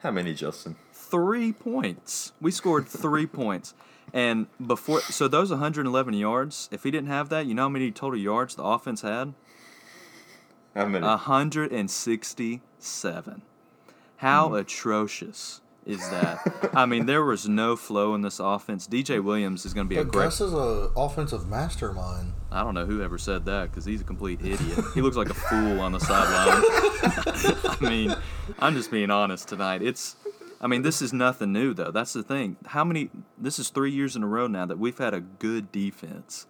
A: How many, Justin?
B: Three points. We scored three points. And before, so those 111 yards, if he didn't have that, you know how many total yards the offense had?
A: How many?
B: 167. How hmm. atrocious is that? I mean, there was no flow in this offense. DJ Williams is going to be a great.
C: Gus is a offensive mastermind.
B: I don't know who ever said that because he's a complete idiot. he looks like a fool on the sideline. I mean, I'm just being honest tonight. It's, I mean, this is nothing new though. That's the thing. How many? This is three years in a row now that we've had a good defense,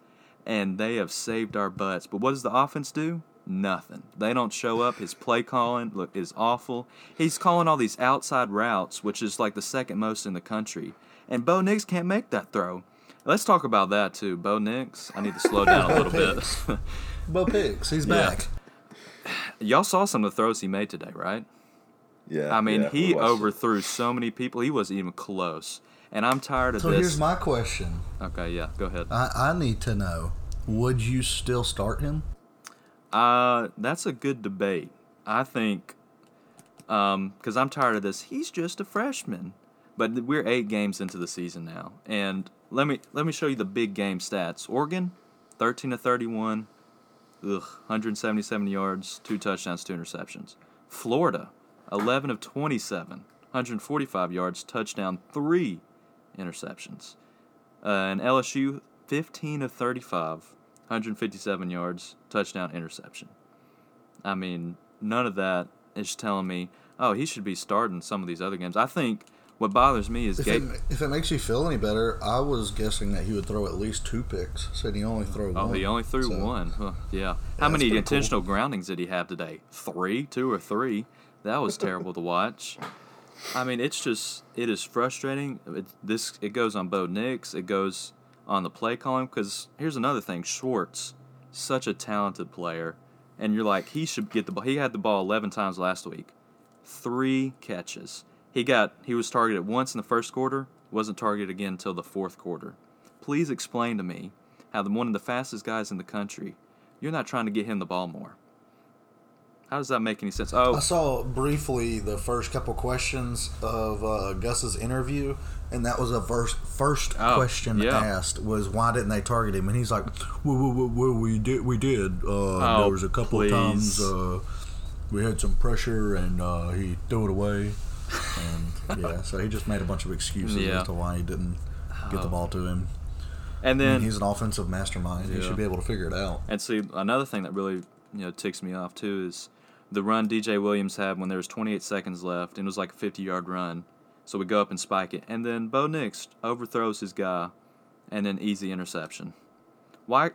B: and they have saved our butts. But what does the offense do? Nothing. They don't show up. His play calling look is awful. He's calling all these outside routes, which is like the second most in the country. And Bo Nix can't make that throw. Let's talk about that too. Bo Nix. I need to slow down a little bit.
C: Bo Picks, he's
B: Yeah.
C: back.
B: Y'all saw some of the throws he made today, right?
A: Yeah.
B: I mean,
A: yeah,
B: he overthrew so many people. He wasn't even close. And I'm tired of
C: So
B: this.
C: So here's my question.
B: okay, yeah, go ahead.
C: I, I need to know: Would you still start him?
B: Uh, that's a good debate. I think, um, because I'm tired of this. He's just a freshman, but we're eight games into the season now, and let me let me show you the big game stats. Oregon, thirteen to thirty-one, ugh, 177 yards, two touchdowns, two interceptions. Florida, 11 of 27, 145 yards, touchdown, three interceptions. Uh, and LSU, 15 of 35, 157 yards, touchdown, interception. I mean, none of that is telling me, oh, he should be starting some of these other games. I think what bothers me is
C: If
B: Gabe.
C: it, if it makes you feel any better, I was guessing that he would throw at least two picks. Said he only threw
B: Oh,
C: one.
B: he only threw
C: So,
B: one. Huh, yeah. How
C: that's
B: many
C: pretty cool.
B: intentional groundings did he have today? Three, two or three. That was terrible to watch. I mean, it's just it is frustrating. It, this it goes on Bo Nix. It goes on the play calling because here's another thing. Schwartz, such a talented player, and you're like he should get the ball. He had the ball 11 times last week, three catches. He got he was targeted once in the first quarter. Wasn't targeted again until the fourth quarter. Please explain to me how the one of the fastest guys in the country, you're not trying to get him the ball more. How does that make any sense?
C: Oh, I
B: Oh,
C: saw briefly the first couple questions of uh, Gus's interview, and that was a first first
B: Oh,
C: question
B: yeah.
C: asked was why didn't they target him? And he's like, "Well, well, well, well we did, we did. Uh,
B: Oh,
C: there was a couple of times uh, we had some pressure, and uh, he threw it away." And yeah, so he just made a bunch of excuses
B: Yeah.
C: as to why he didn't get the ball to him.
B: and
C: I mean,
B: then
C: he's an offensive mastermind. He should be able to figure it out.
B: And see, another thing that really you know ticks me off too is the run DJ Williams had when there was 28 seconds left and it was like a 50 yard run. So we go up and spike it, and then Bo Nix overthrows his guy, and then easy interception. Why?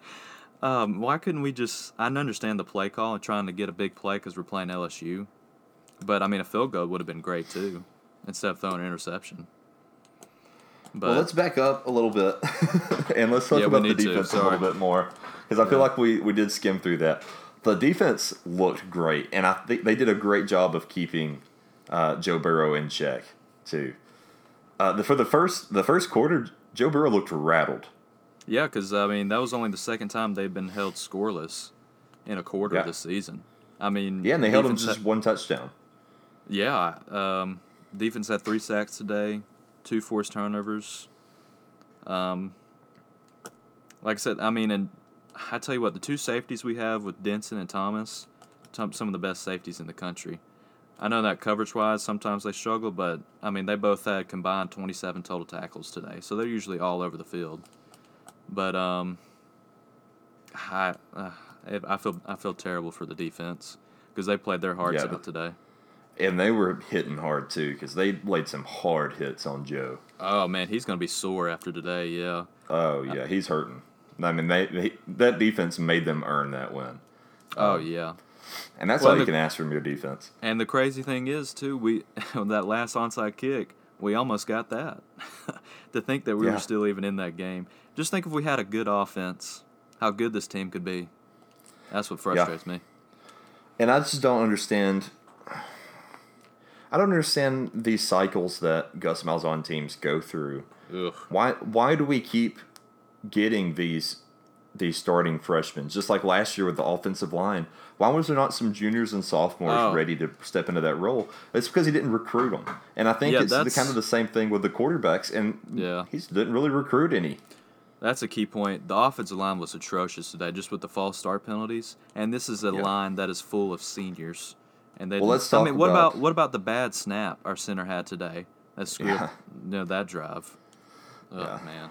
B: um, why couldn't we just? I understand the play call and trying to get a big play because we're playing LSU, but I mean a field goal would have been great too, instead of throwing an interception. But
A: well, let's back up a little bit and let's talk
B: Yeah,
A: about the
B: to,
A: defense a little bit more because I feel like we, we did skim through that. The defense looked great, and I think they did a great job of keeping uh, Joe Burrow in check too. Uh, the, for the first the first quarter, Joe Burrow looked rattled.
B: Yeah, because I mean that was only the second time they've been held scoreless in a quarter
A: Yeah.
B: this season. I mean,
A: Yeah, and they held him just
B: had-
A: one touchdown.
B: yeah, um, defense had three sacks today, two forced turnovers. Um, like I said, I mean, and I tell you what, the two safeties we have with Dinson and Thomas, some some of the best safeties in the country. I know that coverage wise, sometimes they struggle, but I mean, they both had combined 27 total tackles today, so they're usually all over the field. But um, I uh, I feel I feel terrible for the defense because they played their hearts
A: Yeah.
B: out today.
A: And they were hitting hard too because they laid some hard hits on Joe.
B: Oh man, he's gonna be sore after today. Yeah.
A: Oh yeah, he's hurting. I mean, they, they that defense made them earn that win,
B: Oh um, yeah.
A: and that's
B: Well,
A: all you
B: the-
A: can ask from your defense.
B: And the crazy thing is too, we that last onside kick, we almost got that. to think that we
A: Yeah.
B: were still even in that game. Just think if we had a good offense, how good this team could be. That's what frustrates me.
A: And I just don't understand. I don't understand these cycles that Gus Malzahn teams go through.
B: Ugh.
A: Why why do we keep getting these these starting freshmen? Just like last year with the offensive line. Why was there not some juniors and sophomores
B: Oh.
A: ready to step into that role? It's because he didn't recruit them. And I think
B: Yeah,
A: it's the, kind of the same thing with the quarterbacks. And
B: Yeah.
A: he didn't really recruit any.
B: That's a key point. The offensive line was atrocious today, just with the false start penalties. And this is a
A: Yeah.
B: line that is full of seniors. And they
A: Well, let's
B: I
A: talk
B: mean, what
A: about-
B: about what about the bad snap our center had today? That screwed
A: Yeah.
B: you know, that drive. Oh
A: Yeah.
B: man.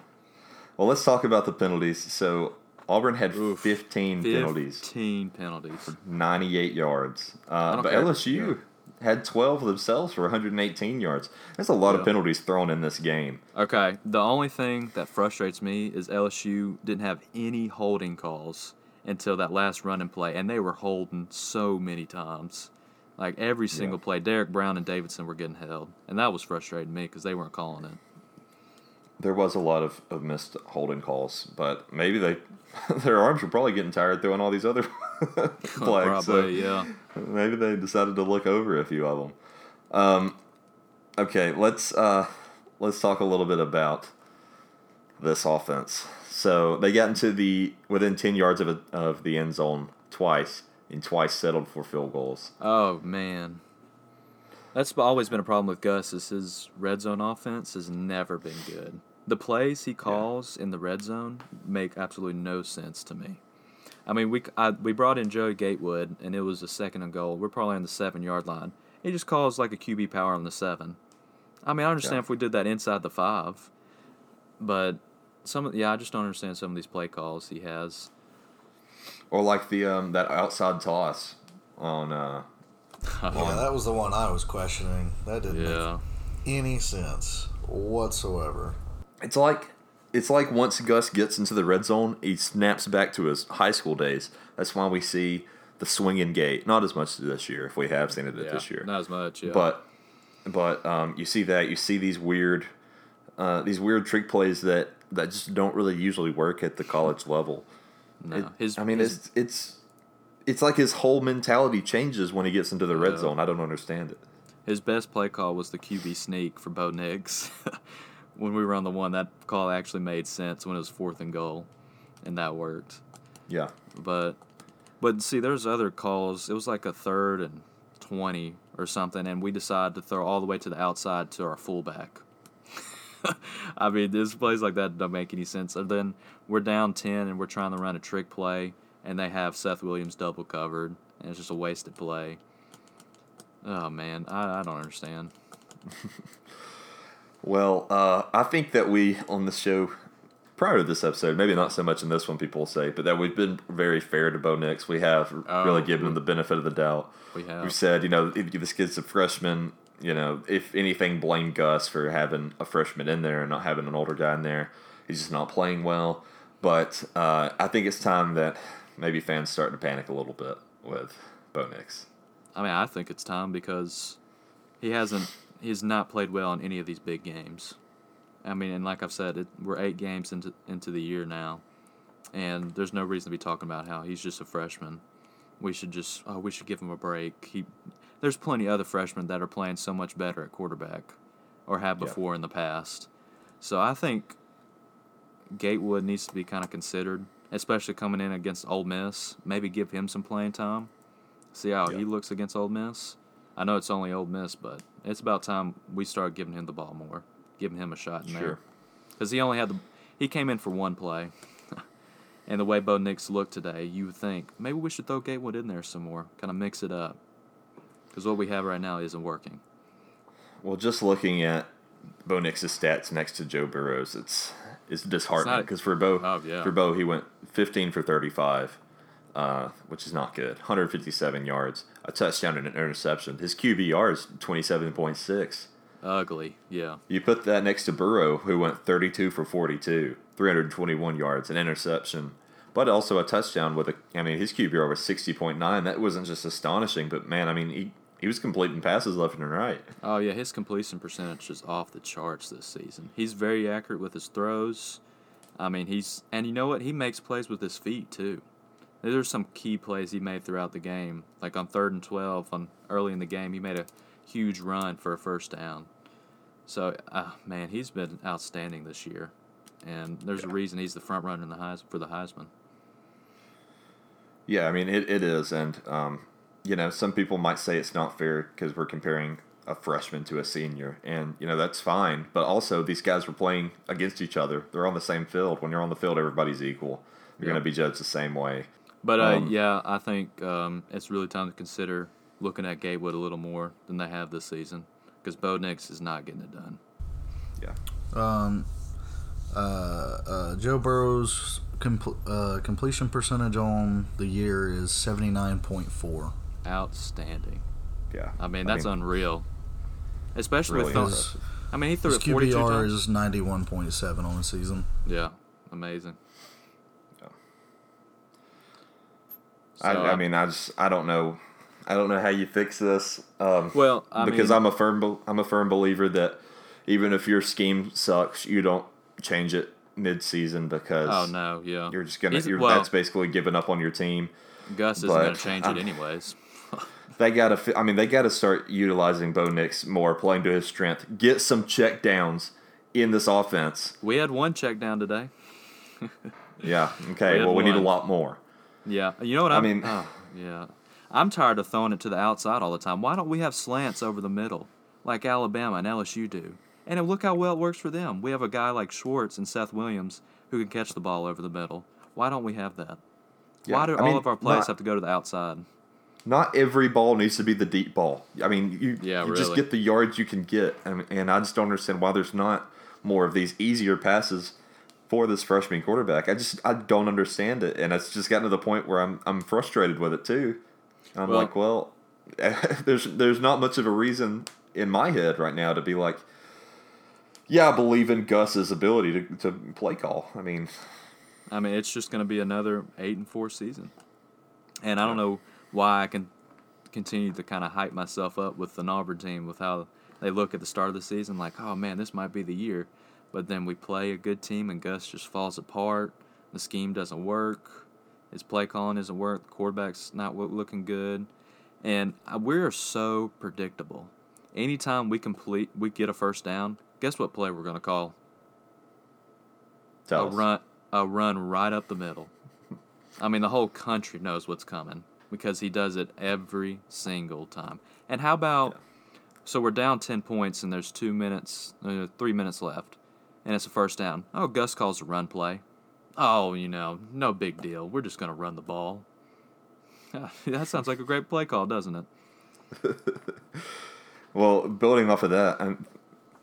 A: Well, let's talk about the penalties. So Auburn had
B: Oof.
A: 15 penalties.
B: 15 penalties.
A: 98 yards. Uh, but
B: care.
A: LSU had 12 themselves for 118 yards. There's a lot
B: Yeah.
A: of penalties thrown in this game.
B: Okay, the only thing that frustrates me is LSU didn't have any holding calls until that last run and play, and they were holding so many times. Like every single play, Derrick Brown and Davidson were getting held, and that was frustrating me because they weren't calling it.
A: There was a lot of, of missed holding calls, but maybe they their arms were probably getting tired throwing all these other flags. so
B: yeah.
A: maybe they decided to look over a few of them. Um, okay, let's uh, let's talk a little bit about this offense. So they got into the within 10 yards of, a, of the end zone twice, and twice settled for field goals.
B: Oh man, that's always been a problem with Gus. Is his red zone offense has never been good. The plays he calls in the red zone make absolutely no sense to me. I mean, we I, we brought in Joey Gatewood, and it was a second and goal. We're probably on the seven yard line. He just calls like a QB power on the seven. I mean, I understand
A: Yeah.
B: if we did that inside the five, but some of yeah, I just don't understand some of these play calls he has.
A: Or like the um, that outside toss on uh,
C: Yeah, that was the one I was questioning. That didn't
B: Yeah.
C: make any sense whatsoever.
A: It's like it's like once Gus gets into the red zone, he snaps back to his high school days. That's why we see the swinging gate. Not as much this year, if we have seen it
B: Yeah,
A: this year.
B: not as much. Yeah.
A: But but um, you see that you see these weird uh, these weird trick plays that that just don't really usually work at the college level.
B: no,
A: It-
B: his
A: I mean,
B: his-
A: it's it's it's like his whole mentality changes when he gets into the red
B: Yeah.
A: zone. I don't understand it.
B: His best play call was the QB sneak for Bo Nix. when we were on the one, that call actually made sense when it was fourth and goal, and that worked.
A: Yeah.
B: But, but see, there's other calls. It was like a third and twenty or something, and we decided to throw all the way to the outside to our fullback. I mean, this plays like that don't make any sense. And then we're down ten, and we're trying to run a trick play, and they have Seth Williams double covered, and it's just a wasted play. Oh man, I, I don't understand.
A: Well, uh, I think that we on the show prior to this episode, maybe not so much in this one, people will say, but that we've been very fair to Bo Nix. We have
B: Oh,
A: really given him the benefit of the doubt.
B: We have.
A: We've said, you know, if this kid's a freshman, you know, if anything, blame Gus for having a freshman in there and not having an older guy in there. He's just not playing well. But uh, I think it's time that maybe fans starting to panic a little bit with Bo Nix.
B: I mean, I think it's time because he hasn't he's not played well in any of these big games. I mean, and like I've said, it, we're eight games into into the year now, and there's no reason to be talking about how he's just a freshman. We should just oh, we should give him a break. He, there's plenty of other freshmen that are playing so much better at quarterback, or have
A: Yeah.
B: before in the past. So I think Gatewood needs to be kind of considered, especially coming in against Ole Miss. Maybe give him some playing time. See how
A: Yeah.
B: he looks against Ole Miss. I know it's only Ole Miss, but it's about time we start giving him the ball more, giving him a shot in there. Because he only had the he came in for one play, and the way Bo Nix looked today, you would think maybe we should throw Gatewood in there some more, kind of mix it up. Because what we have right now isn't working.
A: Well, just looking at Bo Nix's stats next to Joe Burrow's, it's it's disheartening because for Bo,
B: Oh, yeah.
A: for Bo, he went 15 for 35, uh, which is not good. 157 yards, a touchdown and an interception. His QBR is 27.6.
B: Ugly, yeah.
A: You put that next to Burrow, who went 32 for 42, 321 yards, an interception, but also a touchdown with a. I mean, his QBR was 60.9. That wasn't just astonishing, but man, I mean, he he was completing passes left and right.
B: Oh yeah, his completion percentage is off the charts this season. He's very accurate with his throws. I mean, he's and you know what? He makes plays with his feet too. There's some key plays he made throughout the game, like on third and twelve, on early in the game, he made a huge run for a first down. So, uh, man, he's been outstanding this year, and there's a reason he's the front runner in the Heis- for the Heisman.
A: Yeah, I mean it, it is, and um, you know some people might say it's not fair because we're comparing a freshman to a senior, and you know that's fine. But also these guys were playing against each other; they're on the same field. When you're on the field, everybody's equal. You're
B: Yeah.
A: going to be judged the same way.
B: But uh,
A: Um,
B: yeah, I think um, it's really time to consider looking at Gatewood a little more than they have this season because Bo Nix is not getting it done.
A: Yeah,
C: Um, uh, uh, Joe Burrow's compl- uh, completion percentage on the year is seventy nine point four.
B: Outstanding.
A: yeah.
B: I mean, that's unreal. Especially
A: Really
B: with
A: is.
B: those. I mean, he threw
C: His
B: it 42
C: QBR
B: times.
C: is ninety one point seven on the season.
B: Yeah, amazing. So,
A: I
B: uh,
A: mean, I just I don't know, I don't know how you fix this. Um,
B: Well, I
A: because
B: mean-
A: I'm a firm I'm a firm believer that even if your scheme sucks, you don't change it mid season because
B: Oh no, yeah.
A: you're just gonna you're,
B: well,
A: that's basically giving up on your team.
B: Gus isn't gonna change it anyways.
A: They gotta. I mean, they gotta start utilizing Bo Nix more, playing to his strength. Get some check downs in this offense.
B: We had one check down today.
A: Yeah. Okay.
B: had
A: Well, we need a lot more.
B: Yeah, you know what
A: I
B: I'm,
A: mean-
B: oh, yeah, I'm tired of throwing it to the outside all the time. Why don't we have slants over the middle, like Alabama and LSU do? And look how well it works for them. We have a guy like Schwartz and Seth Williams who can catch the ball over the middle. Why don't we have that?
A: Yeah,
B: Why do
A: I
B: all
A: mean,
B: of our plays
A: not-
B: have to go to the outside?
A: Not every ball needs to be the deep ball. I mean, you,
B: Yeah,
A: you just get the yards you can get, and, and I just don't understand why there's not more of these easier passes for this freshman quarterback. I just I don't understand it, and it's just gotten to the point where I'm I'm frustrated with it too. I'm
B: Well-
A: like, well, there's there's not much of a reason in my head right now to be like, yeah, I believe in Gus's ability to to play call. I mean,
B: I mean, it's just going to be another eight and four season, and I don't know why I can continue to kind of hype myself up with the Auburn team with how they look at the start of the season, like, oh man, this might be the year, but then we play a good team and Gus just falls apart. The scheme doesn't work. His play calling doesn't work. The quarterback's not looking good, and uh, we're so predictable. Anytime we complete, we get a first down. Guess what play we're going to call?
A: tell
B: a
A: us.
B: run a run right up the middle. I mean, the whole country knows what's coming because he does it every single time. And how about so we're down ten points and there's two minutes, uh, three minutes left, and it's a first down. Oh, Gus calls a run play. Oh, you know, no big deal. We're just gonna run the ball. that sounds like a great play call, doesn't it?
A: Well, building off of that, and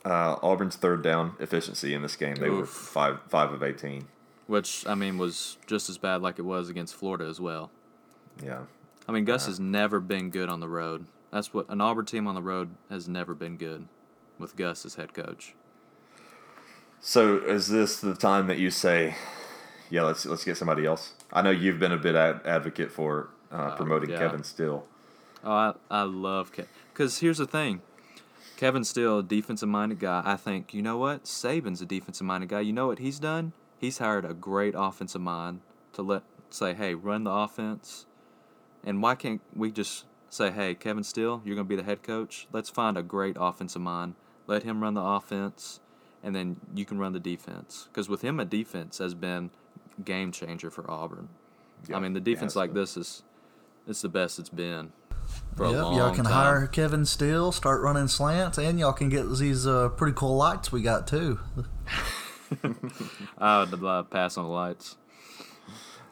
A: uh, Auburn's third down efficiency in this game. They were five five of eighteen.
B: which I mean was just as bad like it was against Florida as well.
A: Yeah.
B: I mean, Gus has never been good on the road. That's what an Auburn team on the road has never been good with Gus as head coach.
A: So is this the time that you say, yeah, let's let's get somebody else? I know you've been a bit ad- advocate for uh, promoting
B: yeah.
A: Kevin Steele.
B: Oh, I, I love Kevin. Because here's the thing Kevin Steele, a defensive minded guy. I think, you know what? Saban's a defensive minded guy. You know what he's done? He's hired a great offensive mind to let say, hey, run the offense. And why can't we just say, hey, Kevin Steele, you're going to be the head coach? Let's find a great offensive mind. Let him run the offense, and then you can run the defense. Because with him, a defense has been game changer for Auburn.
A: Yeah,
B: I mean, the defense like
A: been.
B: this is it's the best it's been for a
C: Yep,
B: long
C: y'all can
B: time.
C: hire Kevin Steele, start running slants, and y'all can get these uh, pretty cool lights we got too.
B: I would uh, pass on the lights.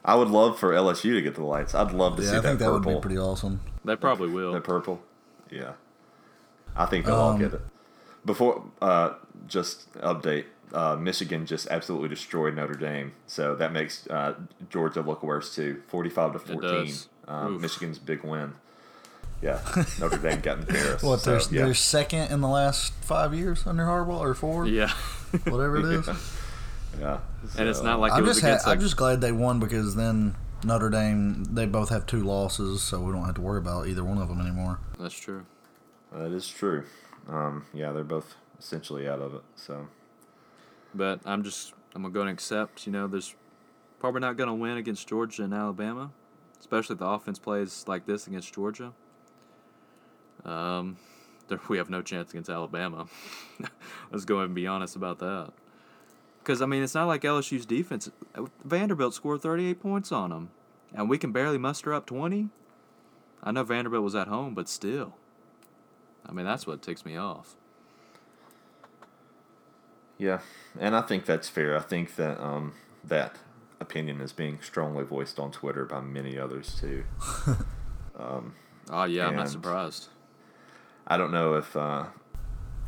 A: I would love for LSU to get the lights. I'd love to
C: Yeah,
A: see
C: I
A: that
C: think that would
A: purple.
C: be pretty awesome.
B: They probably will.
A: The purple. Yeah. I think they'll all
C: Um,
A: get it. Before, uh, just update. Uh, Michigan just absolutely destroyed Notre Dame, so that makes uh, Georgia look worse too. Forty-five to fourteen.
B: does.
A: Um, Michigan's big win. Yeah, Notre Dame got embarrassed.
C: What
A: so,
C: they're,
A: yeah.
C: they're second in the last five years under Harbaugh or four,
B: Yeah,
C: whatever it is.
A: yeah.
B: and it's not like it
C: I'm
B: was
C: just ha-
B: against.
C: I'm just glad they won because then Notre Dame they both have two losses, so we don't have to worry about either one of them anymore.
B: That's true.
A: That is true. Um, yeah, they're both essentially out of it. So
B: But I'm just I'm gonna go and accept. You know, there's probably not gonna win against Georgia and Alabama, especially if the offense plays like this against Georgia. Um, there, we have no chance against Alabama. Let's go and be honest about that. Because I mean, it's not like LSU's defense. Vanderbilt scored 38 points on them, and we can barely muster up 20. I know Vanderbilt was at home, but still. I mean, that's what ticks me off.
A: yeah, and I think that's fair. I think that um, that opinion is being strongly voiced on Twitter by many others too.
B: Oh yeah, I'm not surprised.
A: I don't know if uh,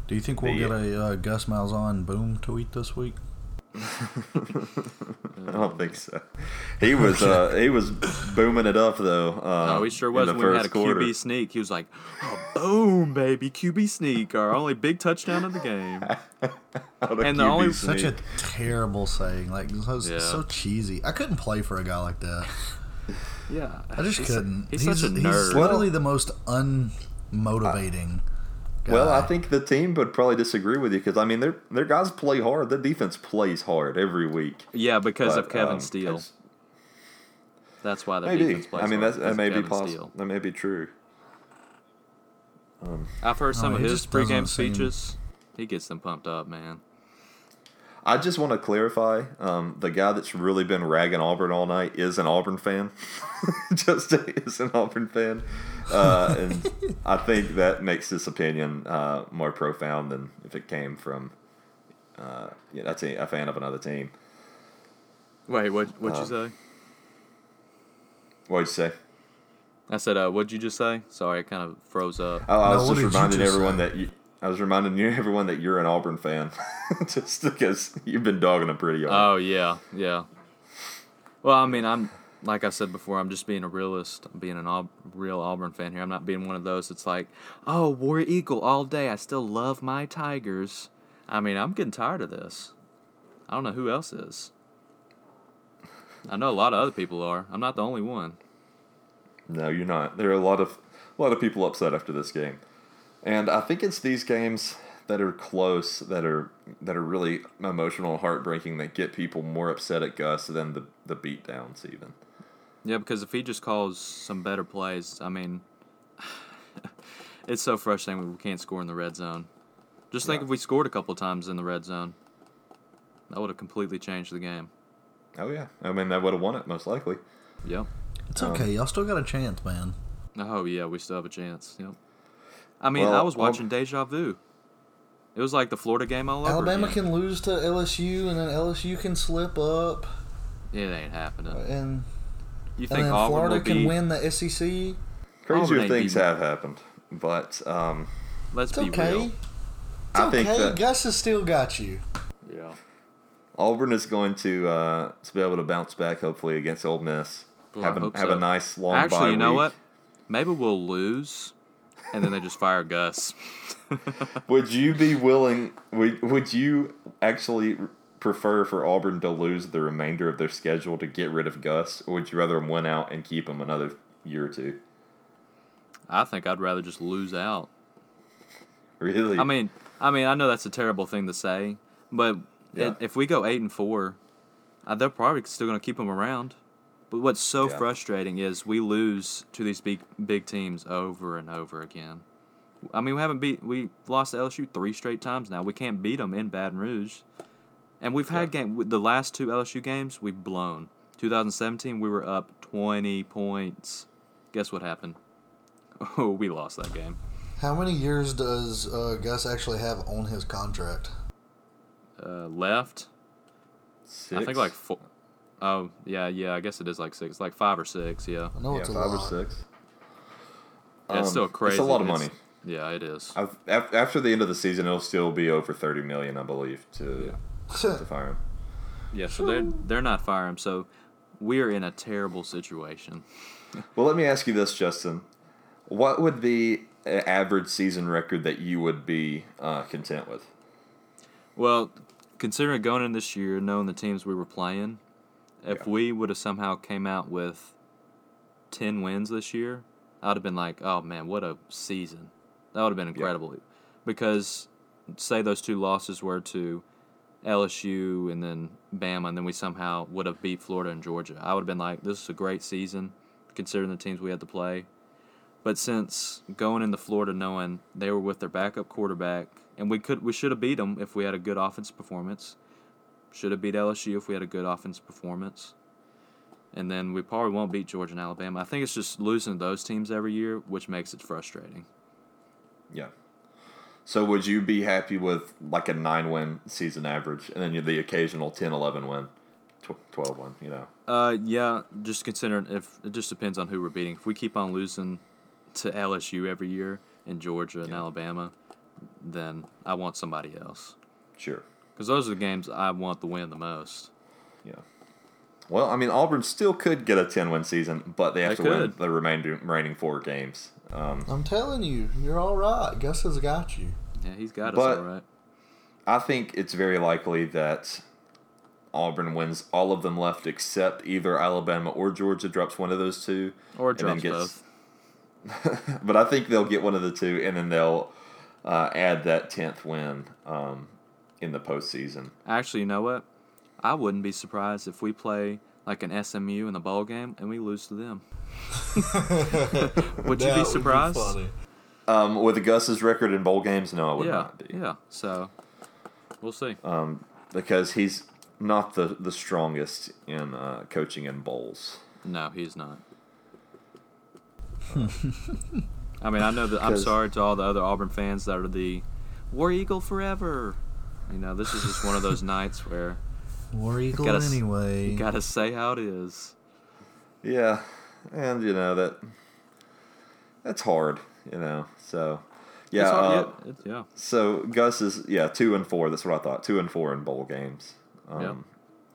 C: Do you think we'll
A: The-
C: get a uh, Gus Malzahn boom tweet this week?
A: I don't think so. He was uh, he was booming it up though. Uh,
B: Oh, he sure was when we had a
A: quarter.
B: QB sneak. He was like, oh, "Boom, baby, QB sneak, our only big touchdown of the game." And the only-
A: QB
C: Such a terrible saying, like so,
B: Yeah.
C: so cheesy. I couldn't play for a guy like that.
B: Yeah,
C: I just
B: he's,
C: couldn't.
B: He's, such a
C: he's literally the most unmotivating. Guy.
A: Well, I think the team would probably disagree with you because I mean, their their guys play hard. The defense plays hard every week.
B: yeah, because of Kevin
A: um,
B: Steele. That's why the
A: Maybe.
B: defense plays
A: I mean,
B: hard,
A: that's, that may be possible.
B: Steele.
A: That may be true.
B: I've heard some
C: No,
B: of his pregame
C: doesn't seem-
B: speeches. He gets them pumped up, man.
A: I just want to clarify: um, the guy that's really been ragging Auburn all night is an Auburn fan. just is an Auburn fan, uh, and I think that makes this opinion uh, more profound than if it came from uh, yeah, that's a, a fan of another team.
B: Wait, what? What'd
A: Uh,
B: you say?
A: What'd you say?
B: I said, uh, what'd you just say? Sorry, I kind of froze up.
A: Oh, I
C: No,
A: was
C: what
A: just reminding
C: just
A: everyone
C: say?
A: that you. I was reminding you everyone that you're an Auburn fan, just because you've been dogging them pretty hard.
B: Oh yeah, yeah. Well, I mean, I'm like I said before. I'm just being a realist. I'm being an Aub- real Auburn fan here. I'm not being one of those that's like, oh, War Eagle all day. I still love my Tigers. I mean, I'm getting tired of this. I don't know who else is. I know a lot of other people are. I'm not the only one.
A: No, you're not. There are a lot of a lot of people upset after this game, and I think it's these games that are close that are that are really emotional and heartbreaking that get people more upset at Gus than the the beatdowns even.
B: Yeah, because if he just calls some better plays, I mean, it's so frustrating we can't score in the red zone. Just think
A: Yeah.
B: if we scored a couple times in the red zone, that would have completely changed the game.
A: Oh yeah, I mean they would have won it most likely.
B: Yep.
C: it's okay. Um, Y'all still got a chance, man.
B: Oh yeah, we still have a chance. Yep. I mean,
A: Well,
B: I was
A: well-
B: watching deja vu. It was like the Florida game all over
C: Alabama
B: again.
C: can lose to LSU, and then LSU can slip up,
B: It ain't happening.
C: and,
B: You
C: and
B: think
C: then
B: Auburn
C: Florida
B: will
C: can
B: be?
C: win the SEC.
A: Crazier things
B: beating-
A: have happened, but um,
B: Let's
C: It's
B: be
C: okay.
B: real.
A: I think
C: okay,
A: that
C: Gus has still got you.
B: Yeah.
A: Auburn is going to uh, to be able to bounce back hopefully against Ole Miss.
B: Well,
A: have
B: I
A: a,
B: hope
A: have
B: so.
A: a nice long bye
B: Actually, you know
A: week.
B: what? Maybe we'll lose, and then they just fire Gus.
A: Would you be willing? Would Would you actually prefer for Auburn to lose the remainder of their schedule to get rid of Gus, or would you rather him win out and keep him another year or two?
B: I think I'd rather just lose out.
A: Really?
B: I mean, I mean, I know that's a terrible thing to say, but
A: Yeah.
B: if we go eight and four, uh, they're probably still going to keep him around. But what's so
A: Yeah.
B: frustrating is we lose to these big big teams over and over again. I mean, we haven't beat we lost to LSU three straight times now. We can't beat them in Baton Rouge, and we've had game the last two LSU games we've blown. 2017 we were up 20 points. Guess what happened? Oh, we lost that game.
C: How many years does uh, Gus actually have on his contract?
B: Uh, left.
A: Six?
B: I think like four. Oh yeah, yeah. I guess it is like six, like five or six. Yeah,
C: I know
A: yeah,
C: it's a
A: five
C: lot.
A: or six.
B: yeah it's
A: Um,
B: still crazy.
A: It's a lot of
B: It's-
A: money.
B: Yeah, it is.
A: I've, after the end of the season, it'll still be over thirty million, I believe, to to fire him.
B: Yeah, so they're they're not firing. So we are in a terrible situation.
A: Well, let me ask you this, Justin. What would be an average season record that you would be uh, content with?
B: Well, considering going in this year, knowing the teams we were playing, if
A: Yeah.
B: we would have somehow came out with ten wins this year, I'd have been like, oh man, what a season! That would have been incredible. Because say those two losses were to LSU and then Bama, and then we somehow would have beat Florida and Georgia. I would have been like, this is a great season, considering the teams we had to play. But since going into Florida knowing they were with their backup quarterback, and we could we should have beat them if we had a good offense performance. Should have beat LSU if we had a good offensive performance. And then we probably won't beat Georgia and Alabama. I think it's just losing those teams every year, which makes it frustrating.
A: Yeah. So would you be happy with like a nine win season average and then the occasional 10, 11 win, 12 win, you know?
B: Uh, yeah, just considering if it just depends on who we're beating. If we keep on losing to LSU every year and Georgia and Alabama, then I want somebody else.
A: Sure.
B: Because those are the games I want to win the most.
A: Yeah. Well, I mean, Auburn still could get a 10 win season, but they have
B: They
A: to win the remainder, remaining four games. Um,
C: I'm telling you, you're all right. Gus has got you.
B: Yeah, he's got us
A: But-
B: all right.
A: I think it's very likely that Auburn wins all of them left except either Alabama or Georgia drops one of those two.
B: Or drops
A: gets-
B: both.
A: but I think they'll get one of the two, and then they'll uh, add that 10th win um, in the postseason.
B: Actually, you know what? I wouldn't be surprised if we play like an SMU in the ball game and we lose to them. would you be surprised?
C: funny.
A: Um, with Gus's record in bowl games, no, I would
B: yeah,
A: not be.
B: yeah. So we'll see.
A: Because he's not the, the strongest in uh, coaching in bowls.
B: No, he's not. I mean, I know that. I'm sorry to all the other Auburn fans that are the War Eagle forever. You know, this is just one of those nights where
C: War Eagle
B: gotta
C: anyway.
B: you gotta say how it is.
A: Yeah, and you know that that's hard, you know. So yeah,
B: It's hard-
A: uh,
B: yeah, it- yeah.
A: so Gus is yeah two and four. That's what I thought. Two and four in bowl games, um,
B: Yep.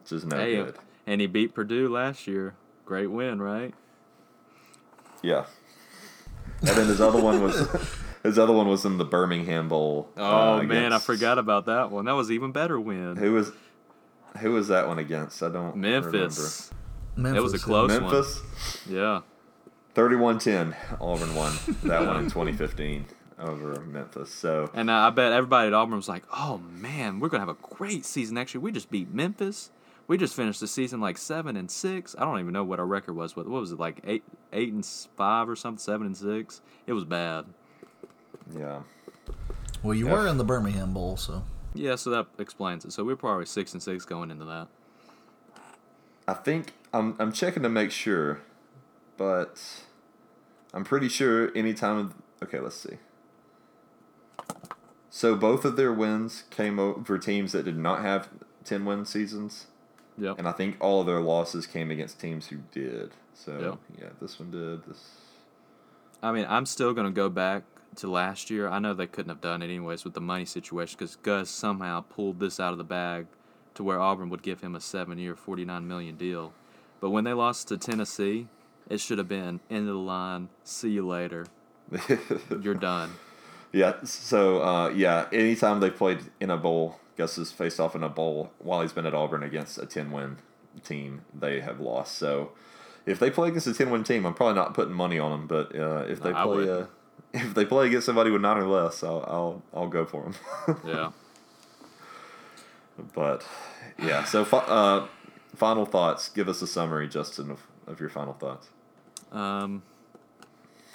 A: which is no
B: Hey,
A: good.
B: and he beat Purdue last year. Great win, right?
A: Yeah, and then his other one was his other one was in the Birmingham Bowl.
B: Oh
A: uh,
B: man, I forgot about that one. That was even better win.
A: who was who was that one against? I don't
B: Memphis.
C: Memphis,
B: It was a close
A: remember.
B: one.
A: Memphis.
B: Yeah.
A: 31-10, Auburn won that one in 2015 over Memphis. So
B: And uh, I bet everybody at Auburn was like, "Oh man, we're gonna have a great season next year. We just beat Memphis. We just finished the season like seven and six. I don't even know what our record was. What, what was it like eight, eight and five or something? Seven and six. It was bad.
A: Yeah,
C: Well, you
A: Yeah.
C: were in the Birmingham Bowl, so
B: Yeah, so that explains it. So we're probably six and six going into that.
A: I think I'm I'm checking to make sure, but I'm pretty sure any anytime. Okay, let's see. So both of their wins came over teams that did not have ten win seasons,
B: Yep.
A: and I think all of their losses came against teams who did. So
B: Yep.
A: yeah, this one did. This
B: I mean, I'm still gonna go back to last year, I know they couldn't have done it anyways with the money situation because Gus somehow pulled this out of the bag to where Auburn would give him a seven-year, forty-nine million deal. But when they lost to Tennessee, it should have been end of the line. See you later. You're done.
A: Yeah, so uh, yeah, anytime they played in a bowl, Gus has faced off in a bowl while he's been at Auburn against a 10 win team, they have lost. So if they play against a 10 win team, I'm probably not putting money on them, but uh, if they
B: No,
A: play uh. If they play against somebody with nine or less, I'll I'll, I'll go for them.
B: Yeah.
A: but yeah, so uh, final thoughts. Give us a summary, Justin, of, of your final thoughts.
B: Um,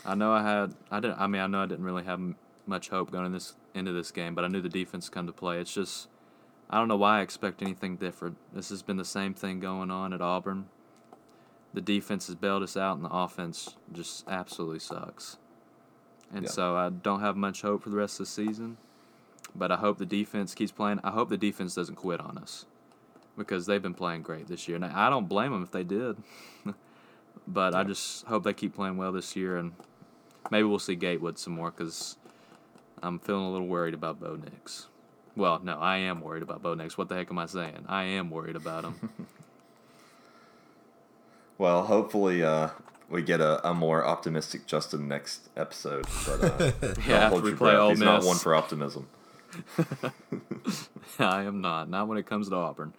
B: I know I had I didn't I mean I know I didn't really have m- much hope going in this into this game, but I knew the defense come to play. It's just I don't know why I expect anything different. This has been the same thing going on at Auburn. The defense has bailed us out, and the offense just absolutely sucks. And
A: Yeah.
B: so I don't have much hope for the rest of the season. But I hope the defense keeps playing. I hope the defense doesn't quit on us because they've been playing great this year. And I don't blame them if they did. but I just hope they keep playing well this year, and maybe we'll see Gatewood some more because I'm feeling a little worried about Bo Nix. Well, no, I am worried about Bo Nix. What the heck am I saying? I am worried about him.
A: Well, hopefully, uh, we get a, a more optimistic Justin next episode. But uh,
B: Yeah,
A: hold
B: we play
A: breath.
B: Ole
A: He's not one for optimism.
B: I am not. Not when it comes to Auburn.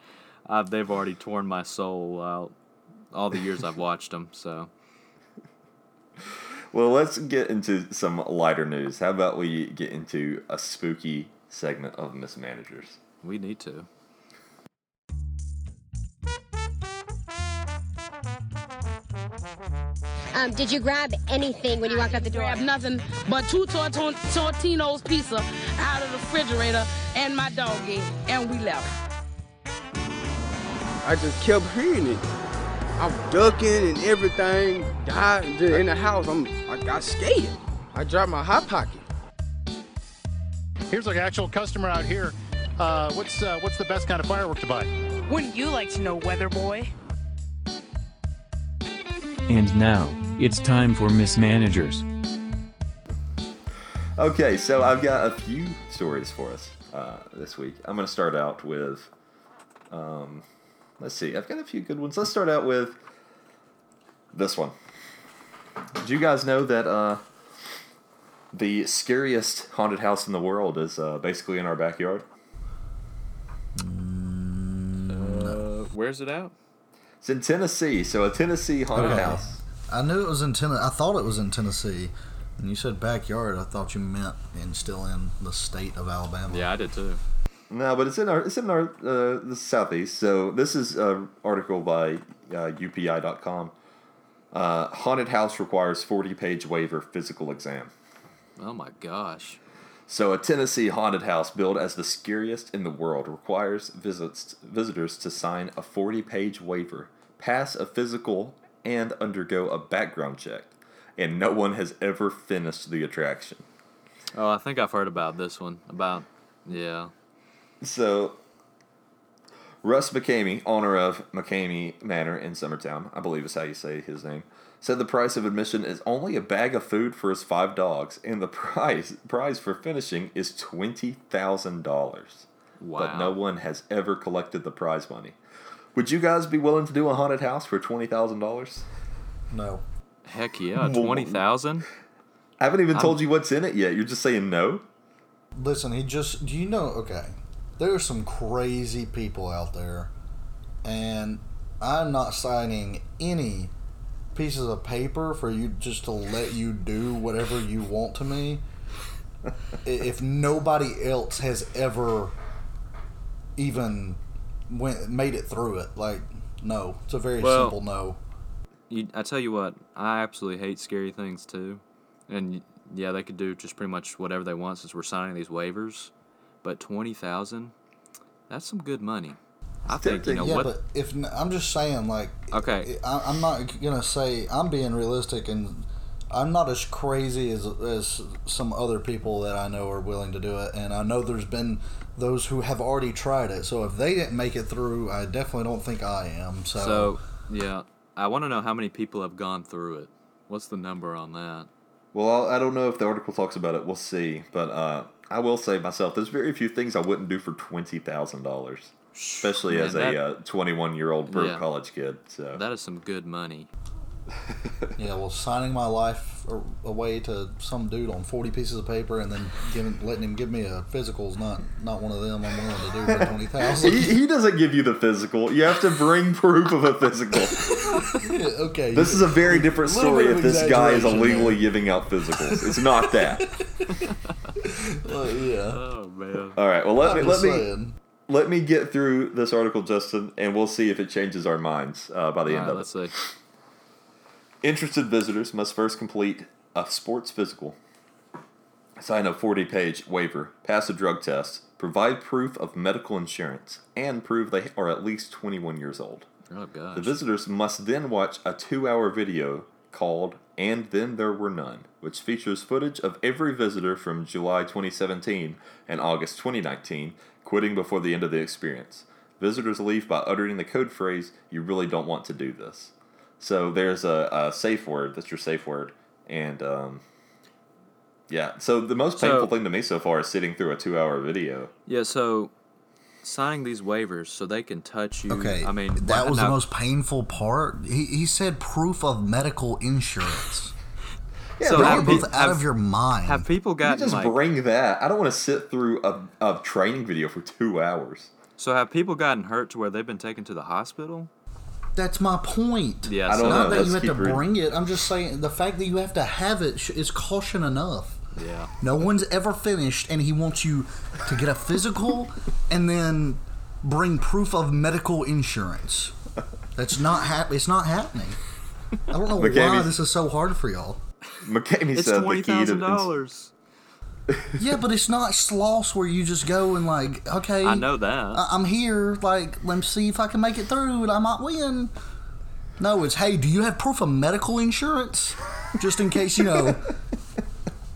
B: i they've already torn my soul out all the years I've watched them. So
A: Well, let's get into some lighter news. How about we get into a spooky segment of mismanagers?
B: we need to.
J: Um, did you grab anything when you walked out the door?
K: I Grab nothing but two Torton- Totino's pizza out of the refrigerator and my doggy, and we left.
L: I just kept hearing it. I'm ducking and everything. Died in the house. I'm, I got scared. I dropped my hot pocket.
M: Here's an actual customer out here. Uh, what's uh, what's the best kind of firework to buy?
N: Wouldn't you like to know, Weather Boy?
O: And now, it's time for mismanagers.
A: Okay, so I've got a few stories for us uh, this week. I'm going to start out with, um, let's see, I've got a few good ones. Let's start out with this one. Did you guys know that uh, the scariest haunted house in the world is uh, basically in our backyard?
B: Uh, where's it at?
A: It's in Tennessee, so a Tennessee haunted
C: Okay.
A: house.
C: I knew it was in Tennessee. I thought it was in Tennessee. And you said backyard. I thought you meant in still in the state of Alabama.
B: Yeah, I did too.
A: No, but it's in our it's in our uh, the southeast. So this is an article by uh, UPI.com. Uh, haunted house requires forty page waiver physical exam.
B: Oh my gosh.
A: So a Tennessee haunted house billed as the scariest in the world requires visits visitors to sign a forty page waiver, pass a physical, and undergo a background check. And no one has ever finished the attraction.
B: Oh, I think I've heard about this one. About yeah.
A: So, Russ McKamey, owner of McKamey Manor in Summertown, I believe is how you say his name, said the price of admission is only a bag of food for his five dogs, and the prize prize for finishing is twenty thousand dollars.
B: Wow.
A: But no one has ever collected the prize money. Would you guys be willing to do a haunted house for twenty thousand dollars?
C: No.
B: Heck yeah, twenty thousand.
A: I haven't even
B: I'm-
A: told you what's in it yet. You're just saying no.
C: Listen, he just. Do you know? Okay. There are some crazy people out there. And I'm not signing any pieces of paper for you just to let you do whatever you want to me. If nobody else has ever even went made it through it, like no, it's a very
B: Well-
C: simple no.
B: You, I tell you what, I absolutely hate scary things too, and yeah, they could do just pretty much whatever they want since we're signing these waivers. But twenty thousand, that's some good money. I think you know
C: yeah,
B: what.
C: but if I'm just saying, like,
B: Okay.
C: I, I'm not gonna say I'm being realistic, and I'm not as crazy as as some other people that I know are willing to do it, and I know there's been those who have already tried it. So if they didn't make it through, I definitely don't think I am. So,
B: So yeah, I want to know how many people have gone through it. What's the number on that?
A: Well, I don't know if the article talks about it. We'll see. But uh, I will say myself, there's very few things I wouldn't do for twenty thousand dollars, especially
B: Man,
A: as
B: that-
A: a uh, twenty-one-year-old broke
B: Yeah.
A: college kid. So
B: That is some good money.
C: Yeah, well, signing my life away to some dude on forty pieces of paper and then giving, letting him give me a physical is not not one of them. I'm willing to do for twenty thousand.
A: he, he doesn't give you the physical. You have to bring proof of a physical.
C: okay,
A: This is a very different story if this guy is illegally
C: there.
A: giving out physicals. It's not that.
C: Well, yeah.
B: Oh man.
A: All right. Well, let
C: I'm
A: me let
C: just
A: me let me get through this article, Justin, and we'll see if it changes our minds uh, by the
B: All
A: end
B: right,
A: of
B: let's
A: it.
B: see.
A: Interested visitors must first complete a sports physical, sign a 40 page waiver, pass a drug test, provide proof of medical insurance, and prove they are at least 21 years old.
B: Oh gosh.
A: The visitors must then watch a two hour video called And Then There Were None, which features footage of every visitor from July 2017 and August 2019 quitting before the end of the experience. Visitors leave by uttering the code phrase, You really don't want to do this. So there's a, a safe word, that's your safe word. And um, yeah, so the most
B: So-
A: painful thing to me so far is sitting through a two hour video.
B: Yeah, so signing these waivers so they can touch you.
C: Okay,
B: I mean
C: that was
B: now-
C: the most painful part. He, he said proof of medical insurance.
B: yeah, So
C: You're
B: have
C: both out
B: have-
C: of your mind.
B: Have people
A: You
B: gotten
A: just
B: like
A: bring that. I don't want to sit through a, a training video for two hours.
B: so have people gotten hurt to where they've been taken to the hospital?
C: That's my point.
B: Yeah,
A: I don't
B: so-
A: know.
C: That
A: Let's
C: you have to
A: keep reading.
C: bring it. I'm just saying the fact that you have to have it sh- is caution enough.
B: Yeah.
C: No one's ever finished, and he wants you to get a physical and then bring proof of medical insurance. That's not hap- It's not happening. I don't know why
A: McKamey's-
C: this is so hard for y'all.
A: McKamey
B: It's
A: said
B: twenty
A: the key to
B: thousand dollars.
C: Yeah, but it's not Sloss where you just go and like, okay,
B: I know that.
C: I- I'm here. Like, let me see if I can make it through, and I might win. No, it's hey, do you have proof of medical insurance, just in case you know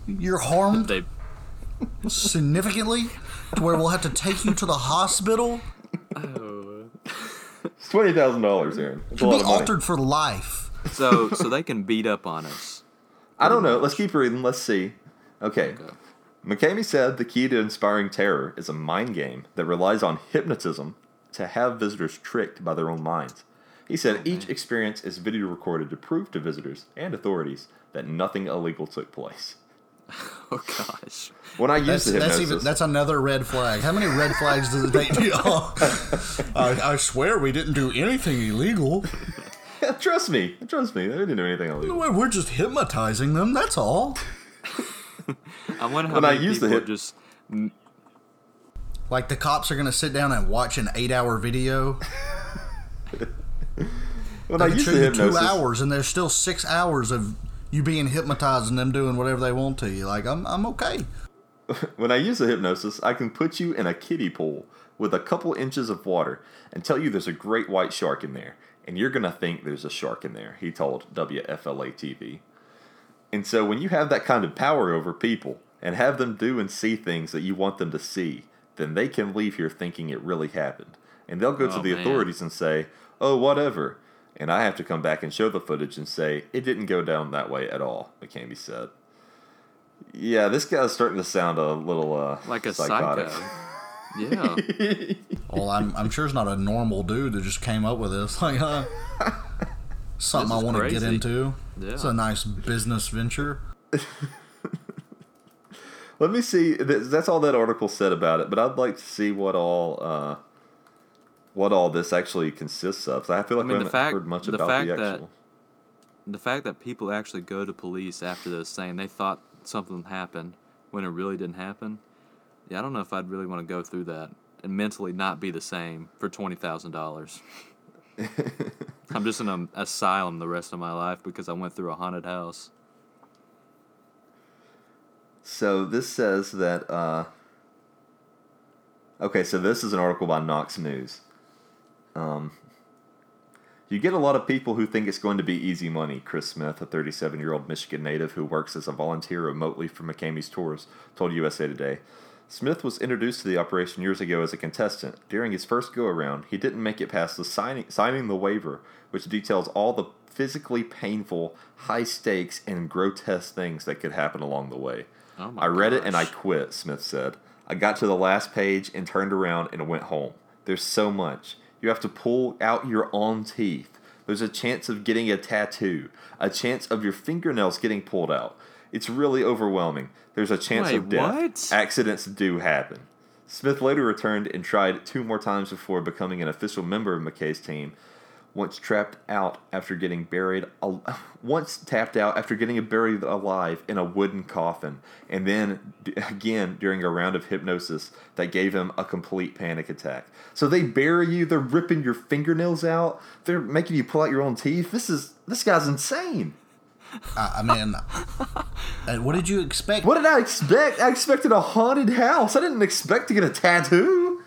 C: you're harmed
B: They
C: significantly, to where we'll have to take you to the hospital.
A: It's twenty thousand dollars, Aaron. It's a
C: You'll
A: lot
C: be
A: of money.
C: altered for life.
B: so so they can beat up on us.
A: I don't know. Let's keep reading. Let's see. Okay. McKamey said the key to inspiring terror is a mind game that relies on hypnotism to have visitors tricked by their own minds. He said oh, each experience is video recorded to prove to visitors and authorities that nothing illegal took place.
B: Oh gosh.
A: When I use
C: That's,
A: the
C: that's, even, that's another red flag. How many red flags does it take to I, I swear we didn't do anything illegal.
A: trust me, trust me, they didn't do anything illegal.
C: We're just hypnotizing them. That's all.
B: I wonder how
A: When I
B: many
A: use the
B: people
A: hip-
B: just
C: Like the cops are gonna sit down and watch an eight-hour video.
A: When
C: They
A: I
C: can
A: use
C: show
A: the
C: you two
A: hypnosis,
C: hours, and there's still six hours of you being hypnotized and them doing whatever they want to you. Like I'm, I'm okay.
A: When I use the hypnosis, I can put you in a kiddie pool with a couple inches of water and tell you there's a great white shark in there, and you're gonna think there's a shark in there. He told WFLA TV. And so when you have that kind of power over people and have them do and see things that you want them to see, then they can leave here thinking it really happened, and they'll go to
B: Oh,
A: the
B: man.
A: authorities and say, "Oh, whatever." And I have to come back and show the footage and say, it didn't go down that way at all, McKamey said. Yeah, this guy's starting to sound a little uh,
B: like a
A: psychotic.
B: psycho. Yeah.
C: Well, I'm, I'm sure it's not a normal dude that just came up with this. Like, uh, something I want to get into.
B: Yeah.
C: It's a nice business venture.
A: Let me see. That's all that article said about it, but I'd like to see what all uh, what all this actually consists of. So I feel like
B: I mean,
A: we haven't
B: fact
A: heard much
B: the
A: about
B: fact
A: the
B: that
A: actual.
B: the fact that people actually go to police after this saying they thought something happened when it really didn't happen. Yeah, I don't know if I'd really want to go through that and mentally not be the same for twenty thousand dollars. I'm just in an asylum the rest of my life because I went through a haunted house.
A: So this says that. Uh, okay, so this is an article by Knox News. Um, you get a lot of people who think it's going to be easy money. Chris Smith, a 37 year old Michigan native who works as a volunteer remotely for McKamey's Tours, told USA Today. Smith was introduced to the operation years ago as a contestant. During his first go around, he didn't make it past the signing, signing the waiver, which details all the physically painful, high stakes, and grotesque things that could happen along the way.
B: Oh
A: I read it and I quit, Smith said. I got to the last page and turned around and went home. There's so much. You have to pull out your own teeth. There's a chance of getting a tattoo, a chance of your fingernails getting pulled out. It's really overwhelming. There's a chance
B: Wait,
A: of death.
B: what?
A: Accidents do happen. Smith later returned and tried two more times before becoming an official member of McKay's team. Once trapped out after getting buried, al- once tapped out after getting buried alive in a wooden coffin, and then d- again during a round of hypnosis that gave him a complete panic attack. So they bury you, they're ripping your fingernails out, they're making you pull out your own teeth. This is this guy's insane.
C: I, I mean, uh, what did you expect?
A: What did I expect? I expected a haunted house. I didn't expect to get a tattoo.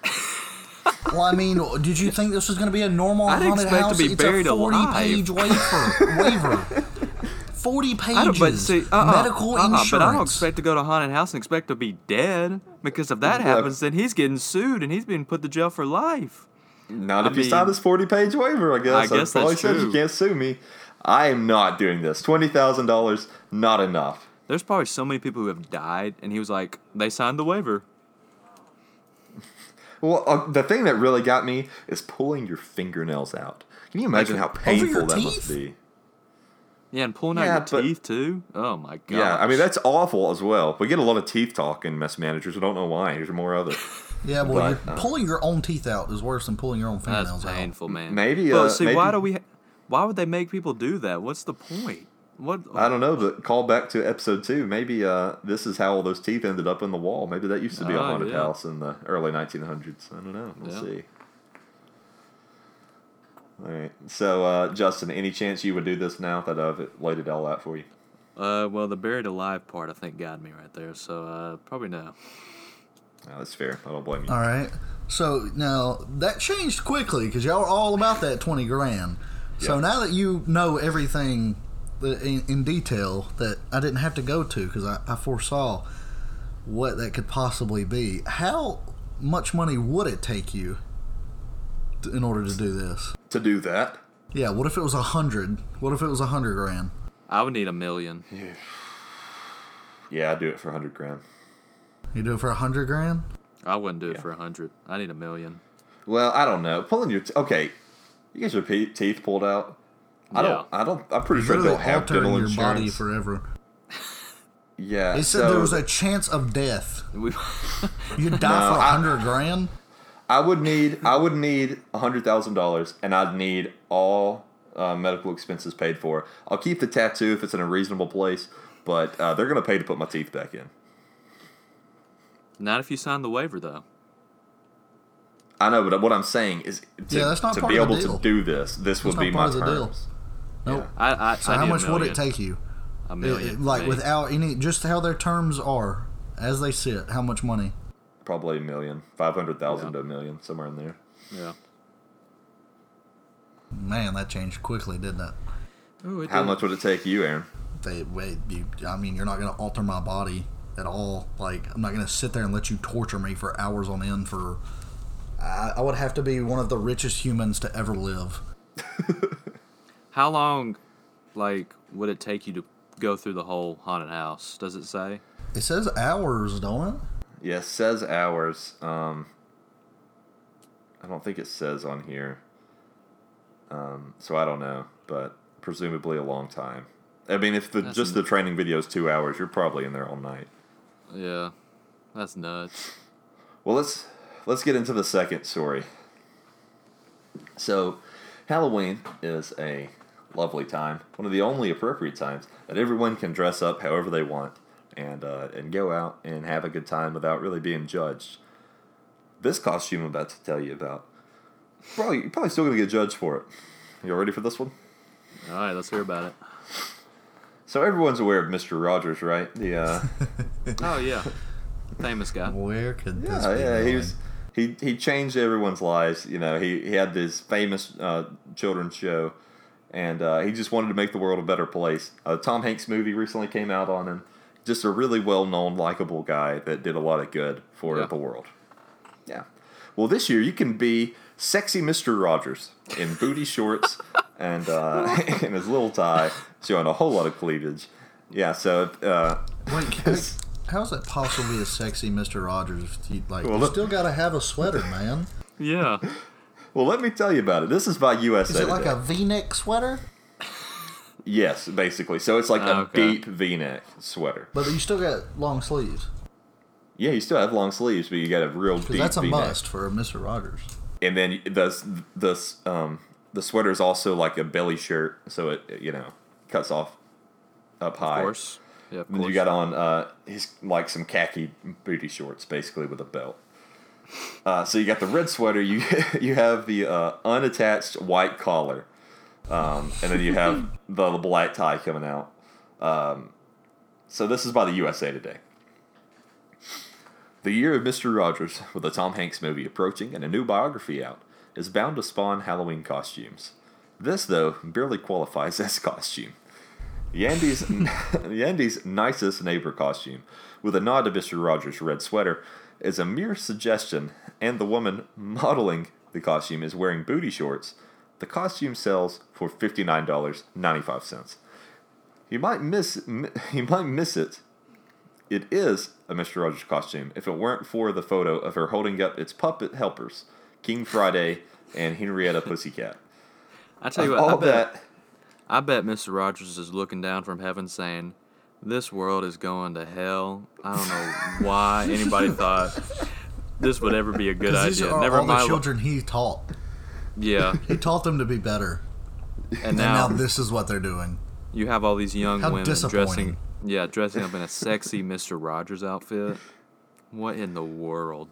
C: Well, I mean, did you think this was going to be a normal
B: I'd
C: haunted
B: expect to
C: house?
B: be
C: it's
B: buried
C: a forty-page waiver. waiver. Forty pages.
B: I don't, but see, uh-uh,
C: medical
B: uh-uh,
C: insurance.
B: But I don't expect to go to a haunted house and expect to be dead because if that happens, then he's getting sued and he's being put to jail for life.
A: Not
B: I
A: if you
B: mean-
A: sign this forty-page waiver. I guess.
B: I guess
A: probably
B: that's
A: says you can't sue me. I am not doing this. Twenty thousand dollars, not enough.
B: There's probably so many people who have died, and he was like, they signed the waiver.
A: Well, uh, the thing that really got me is pulling your fingernails out. Can you imagine how painful that
C: teeth?
A: must be?
B: Yeah, and pulling
A: Yeah,
B: out your
A: but-
B: teeth too. Oh my god.
A: Yeah, I mean that's awful as well. We get a lot of teeth talk in mess managers. I don't know why. Here's more of it.
C: Yeah, well,
A: But,
C: you're,
A: uh,
C: pulling your own teeth out is worse than pulling your own fingernails
B: that's
C: out.
B: painful, man.
A: Maybe,
B: But
A: uh,
B: see, why do we? Why would they make people do that? What's the point? What?
A: I don't know, but call back to episode two. Maybe uh, this is how all those teeth ended up in the wall. Maybe that used to be a
B: Oh,
A: haunted
B: yeah.
A: house in the early 1900s. I don't know. We'll
B: Yeah.
A: see. All right. So, uh, Justin, any chance you would do this now that I've laid it all out for you?
B: Uh, well, the buried alive part I think got me right there. So uh, probably no.
A: No, that's fair. I don't blame you.
C: All right. So now that changed quickly because y'all are all about that twenty grand. So
A: Yeah.
C: now that you know everything uh, in, in detail that I didn't have to go to because I, I foresaw what that could possibly be. How much money would it take you to, in order to do this?
A: To do that,
C: Yeah. What if it was a hundred? What if it was a hundred grand?
B: I would need a million.
A: yeah, Yeah, I'd do it for a 100 grand.
C: You do it for a hundred grand?
B: I wouldn't do it for a hundred. I need a million.
A: Well, I don't know. Pulling your t- okay, you get your pe- teeth pulled out. I don't. I don't. I'm pretty sure
C: Literally
A: they'll have
C: altering
A: dental
C: your
A: insurance.
C: body forever.
A: yeah.
C: They said
A: so
C: there was a chance of death.
B: We,
C: You'd die
A: No,
C: for a hundred grand.
A: I would need. I would need a hundred thousand dollars, and I'd need all uh, medical expenses paid for. I'll keep the tattoo if it's in a reasonable place, but uh, they're gonna pay to put my teeth back in.
B: not if you sign the waiver though.
A: I know, but what I'm saying is to,
C: Yeah, that's not
A: to
C: part
A: be
C: of the
A: able
C: deal.
A: to do this. This would
C: That's
A: be
C: not
A: my
C: of the deal.
A: terms.
C: Nope.
B: I, I,
C: So
B: I
C: how much would it take you?
B: A million.
C: it-
B: for
C: like
B: me.
C: without any, just how their terms are as they sit. How much money?
A: Probably a million, five hundred thousand
B: Yeah.
A: to a million, somewhere in there.
B: Yeah.
C: Man, that changed quickly, didn't it?
B: Ooh, it
A: How
B: did.
A: much would it take you, Aaron?
C: They wait. You, I mean, you're not going to alter my body at all. Like, I'm not going to sit there and let you torture me for hours on end. For I, I would have to be one of the richest humans to ever live.
B: How long, like, would it take you to go through the whole haunted house? Does it say?
C: It says hours, don't it?
A: Yes, says hours. Um, I don't think it says on here. Um, so I don't know, but presumably a long time. I mean, if the
B: That's
A: just
B: n-
A: the training video is two hours, you're probably in there all night.
B: Yeah. That's nuts.
A: Well, let's let's get into the second story. So, Halloween is a lovely time, one of the only appropriate times that everyone can dress up however they want and uh, and go out and have a good time without really being judged. This costume I'm about to tell you about, probably you're probably still gonna get judged for it. You ready for this one?
B: All right, let's hear about it.
A: So everyone's aware of Mister Rogers, right? The uh,
B: Oh yeah, famous guy.
C: Where could this
A: Yeah,
C: be
A: yeah, he was he he changed everyone's lives. You know, he he had this famous uh, children's show, and uh, he just wanted to make the world a better place. A Tom Hanks movie recently came out on him. Just a really well known, likable guy that did a lot of good for
B: Yeah.
A: the world. Yeah. Well, this year you can be sexy Mr. Rogers in booty shorts and uh, in his little tie, showing a whole lot of cleavage. Yeah, so uh,
C: Wait, how, how is that possible be a sexy Mr. Rogers? if You, like,
A: Well,
C: you
A: look-
C: still got to have a sweater, man.
B: Yeah.
A: well, let me tell you about it. This is by USA.
C: Is it like
A: Today.
C: a V-neck sweater?
A: Yes, basically. So it's like a
B: Okay.
A: deep V-neck sweater.
C: But you still got long sleeves.
A: Yeah, you still have long sleeves, but you got a real deep
C: that's a
A: V-neck.
C: must for a Mr. Rogers.
A: And then the the um the sweater is also like a belly shirt, so it you know cuts off up high.
B: Of course. Yeah, of
A: And then you got on uh his like some khaki booty shorts, basically with a belt. Uh, so you got the red sweater. You you have the uh, unattached white collar, um, and then you have the, the black tie coming out. Um, so this is by the USA Today. The year of Mr. Rogers, with a Tom Hanks movie approaching and a new biography out, is bound to spawn Halloween costumes. This, though, barely qualifies as costume. Yandy's, Yandy's nicest neighbor costume, with a nod to Mr. Rogers' red sweater, is a mere suggestion, and the woman modeling the costume is wearing booty shorts. The costume sells for $59.95. You might miss you might miss it. It is a Mr. Rogers costume if it weren't for the photo of her holding up its puppet helpers, King Friday and Henrietta Pussycat.
B: I tell you
A: Of
B: what, I
A: all
B: bet,
A: that,
B: I bet Mr. Rogers is looking down from heaven saying, This world is going to hell. I don't know why anybody thought this would ever be a good
C: 'Cause these
B: idea.
C: are
B: Never
C: all the children he taught.
B: Yeah.
C: He taught them to be better.
B: And
C: And
B: now,
C: now this is what they're doing.
B: you have all these young
C: How
B: women dressing yeah, dressing up in a sexy Mr. Rogers outfit. What in the world?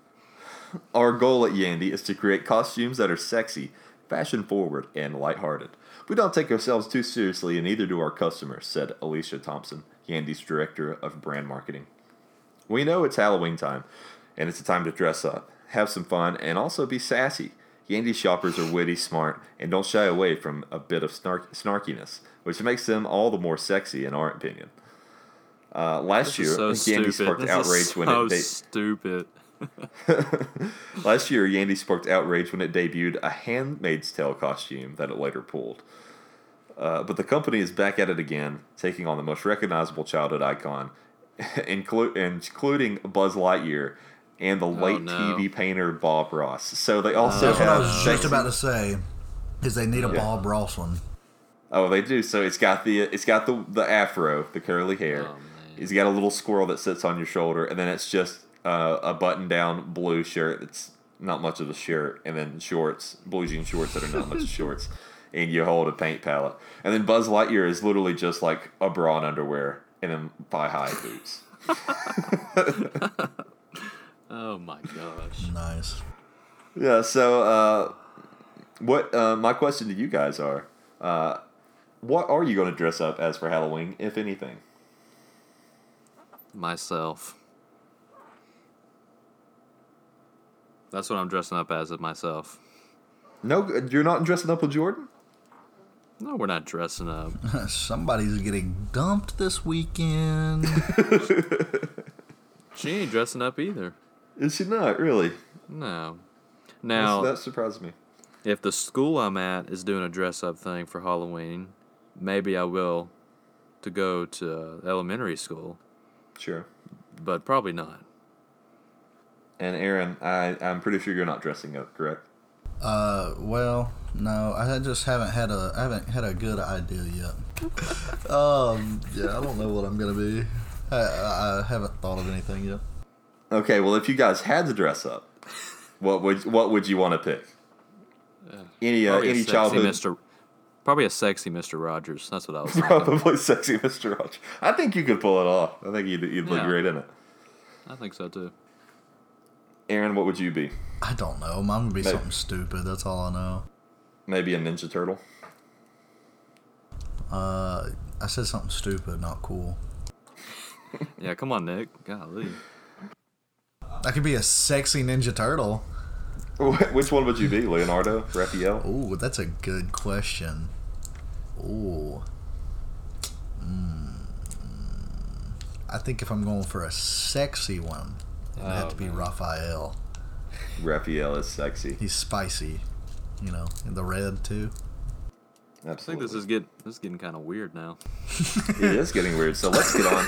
A: our goal at Yandy is to create costumes that are sexy, fashion forward, and lighthearted. We don't take ourselves too seriously, and neither do our customers, said Alicia Thompson, Yandy's director of brand marketing. We know it's Halloween time, and it's a time to dress up, have some fun, and also be sassy. Yandy shoppers are witty, smart, and don't shy away from a bit of snark- snarkiness, which makes them all the more sexy, in our opinion. Uh, last
B: This
A: year,
B: so
A: Yandy
B: stupid.
A: sparked
B: This
A: outrage
B: is
A: when
B: so
A: it. de-
B: stupid.
A: Last year, Yandy sparked outrage when it debuted a Handmaid's Tale costume that it later pulled. Uh, but the company is back at it again, taking on the most recognizable childhood icon, inclu- including Buzz Lightyear and the late
B: no.
A: TV painter Bob Ross. So they also
C: That's what I
A: have.
C: was just about to say. Is they need a
A: Yeah.
C: Bob Ross one.
A: Oh, they do. So it's got the it's got the the afro, the curly hair. He's got a little squirrel that sits on your shoulder, and then it's just uh, a button down blue shirt. It's not much of a shirt, and then shorts, blue jean shorts that are not much of shorts, and you hold a paint palette. And then Buzz Lightyear is literally just like a bra and underwear and then thigh high boots.
B: Oh my gosh.
C: Nice.
A: Yeah. So, uh, what uh, my question to you guys are, uh, what are you going to dress up as for Halloween, if anything?
B: Myself. That's what I'm dressing up as of myself.
A: No, you're not dressing up with Jordan.
B: No, we're not dressing up.
C: Somebody's getting dumped this weekend.
B: She ain't dressing up either.
A: Is she not really?
B: No. Now,
A: That's- that surprised me.
B: if the school I'm at is doing a dress up thing for Halloween, maybe I will to go to elementary school,
A: Sure.
B: but probably not.
A: And Aaron, I I'm pretty sure you're not dressing up, correct?
C: Uh, well, no, I just haven't had a I haven't had a good idea yet. um, yeah, I don't know what I'm gonna be. I, I, I haven't thought of anything yet.
A: Okay. Well, if you guys had to dress up, what would what would you want to pick? Any uh,
B: Probably a
A: any
B: sexy
A: childhood?
B: Mr. Probably a sexy Mr. Rogers. That's what I was thinking.
A: Probably sexy Mr. Rogers. I think you could pull it off. I think you'd, you'd look
B: Yeah.
A: great in it.
B: I think so too.
A: Aaron, what would you be?
C: I don't know. Mine would be
A: Maybe.
C: something stupid. That's all I know.
A: Maybe a Ninja Turtle.
C: Uh, I said something stupid, not cool.
B: Yeah, come on, Nick. Golly.
C: I could be a sexy Ninja Turtle.
A: Which one would you be? Leonardo, Raphael?
C: Ooh, that's a good question. Ooh. Mm. I think if I'm going for a sexy one, it'd have
B: Oh,
C: to be
B: man.
C: Raphael.
A: Raphael is sexy.
C: He's spicy, you know, in the red too.
B: I think this is get this is getting kind of weird now.
A: it is getting weird. So let's get on.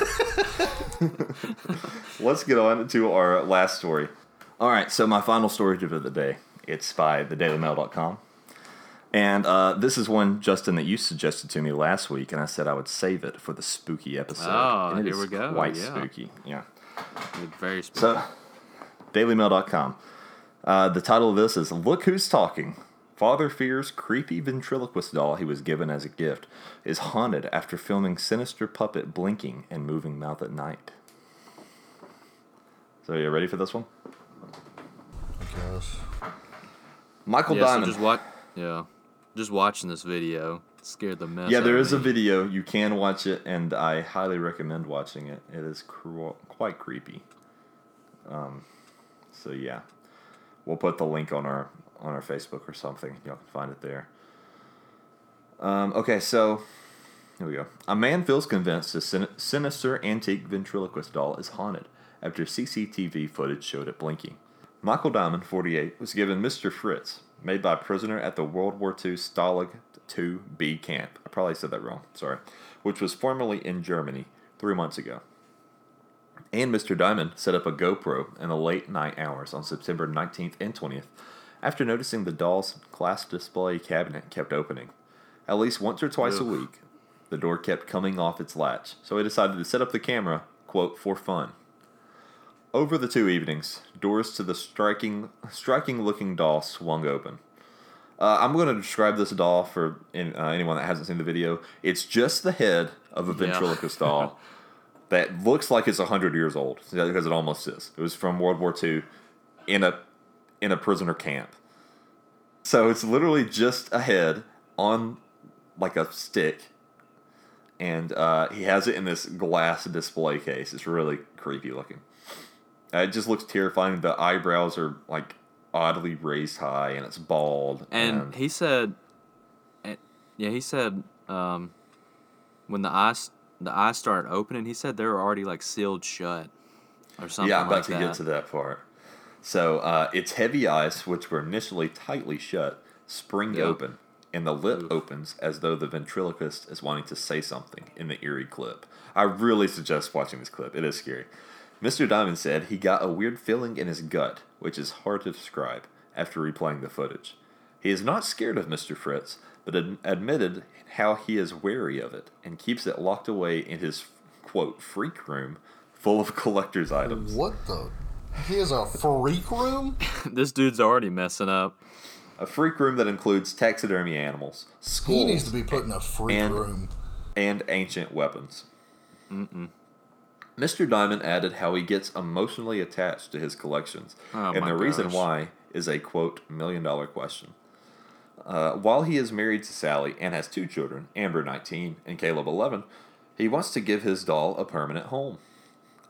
A: let's get on to our last story. All right. So my final story of the day. It's by thedailymail.com. And uh, this is one, Justin, that you suggested to me last week, and I said I would save it for the spooky episode.
B: Oh,
A: and it
B: here
A: is
B: we go,
A: Quite
B: yeah.
A: spooky. Yeah.
B: Very spooky.
A: So, dailymail.com. Uh, the title of this is Look Who's Talking. Father fears creepy ventriloquist doll he was given as a gift is haunted after filming sinister puppet blinking and moving mouth at night. So, you ready for this one?
C: Gosh.
A: Michael
B: yeah,
A: Diamond.
B: So just watch. Yeah, just watching this video scared the mess.
A: yeah, there is a video. You can watch it, and I highly recommend watching it. It is cru- quite creepy. Um, so yeah, we'll put the link on our on our Facebook or something. Y'all can find it there. Um, okay, so here we go. A man feels convinced a sin- sinister antique ventriloquist doll is haunted after CCTV footage showed it blinking. Michael Diamond, 48, was given Mr. Fritz, made by a prisoner at the World War II Stalag 2B camp. I probably said that wrong, sorry, which was formerly in Germany three months ago. And Mr. Diamond set up a GoPro in the late night hours on September 19th and 20th after noticing the doll's glass display cabinet kept opening. At least once or twice a week, the door kept coming off its latch, so he decided to set up the camera, quote, for fun. Over the two evenings, doors to the striking, striking looking doll swung open. Uh, I'm going to describe this doll for in, uh, anyone that hasn't seen the video. It's just the head of a
B: Yeah.
A: ventriloquist doll that looks like it's 100 years old because it almost is. It was from World War II in a in a prisoner camp. So it's literally just a head on like a stick and uh, he has it in this glass display case. It's really creepy looking. It just looks terrifying. The eyebrows are like oddly raised high, and it's bald.
B: And he said, eh, yeah, he said um, when the eyes the eyes started opening, he said they were already like sealed shut or something.
A: yeah, I'm about
B: like
A: to
B: that.
A: get to that part. So uh, its heavy eyes, which were initially tightly shut, spring
B: Yeah.
A: open, and the lip opens as though the ventriloquist is wanting to say something in the eerie clip. I really suggest watching this clip. It is scary. Mr. Diamond said he got a weird feeling in his gut, which is hard to describe, after replaying the footage. He is not scared of Mr. Fritz, but ad- admitted how he is wary of it and keeps it locked away in his, quote, freak room full of collector's items.
C: What the? He has a freak room?
B: this dude's already messing up.
A: A freak room that includes taxidermy animals, skulls,
C: He needs to be put in a freak
A: and,
C: room.
A: and ancient weapons.
B: Mm-mm.
A: Mr. Diamond added how he gets emotionally attached to his collections,
B: Oh
A: and the reason why is a quote million dollar question. Uh, while he is married to Sally and has two children, Amber 19 and Caleb 11, he wants to give his doll a permanent home.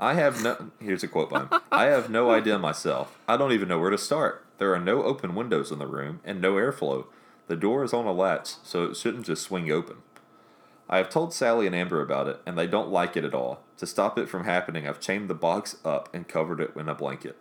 A: I have no. Here's a quote by him. I have no idea myself. I don't even know where to start. There are no open windows in the room and no airflow. The door is on a latch, so it shouldn't just swing open. I have told Sally and Amber about it, and they don't like it at all. To stop it from happening, I've chained the box up and covered it in a blanket.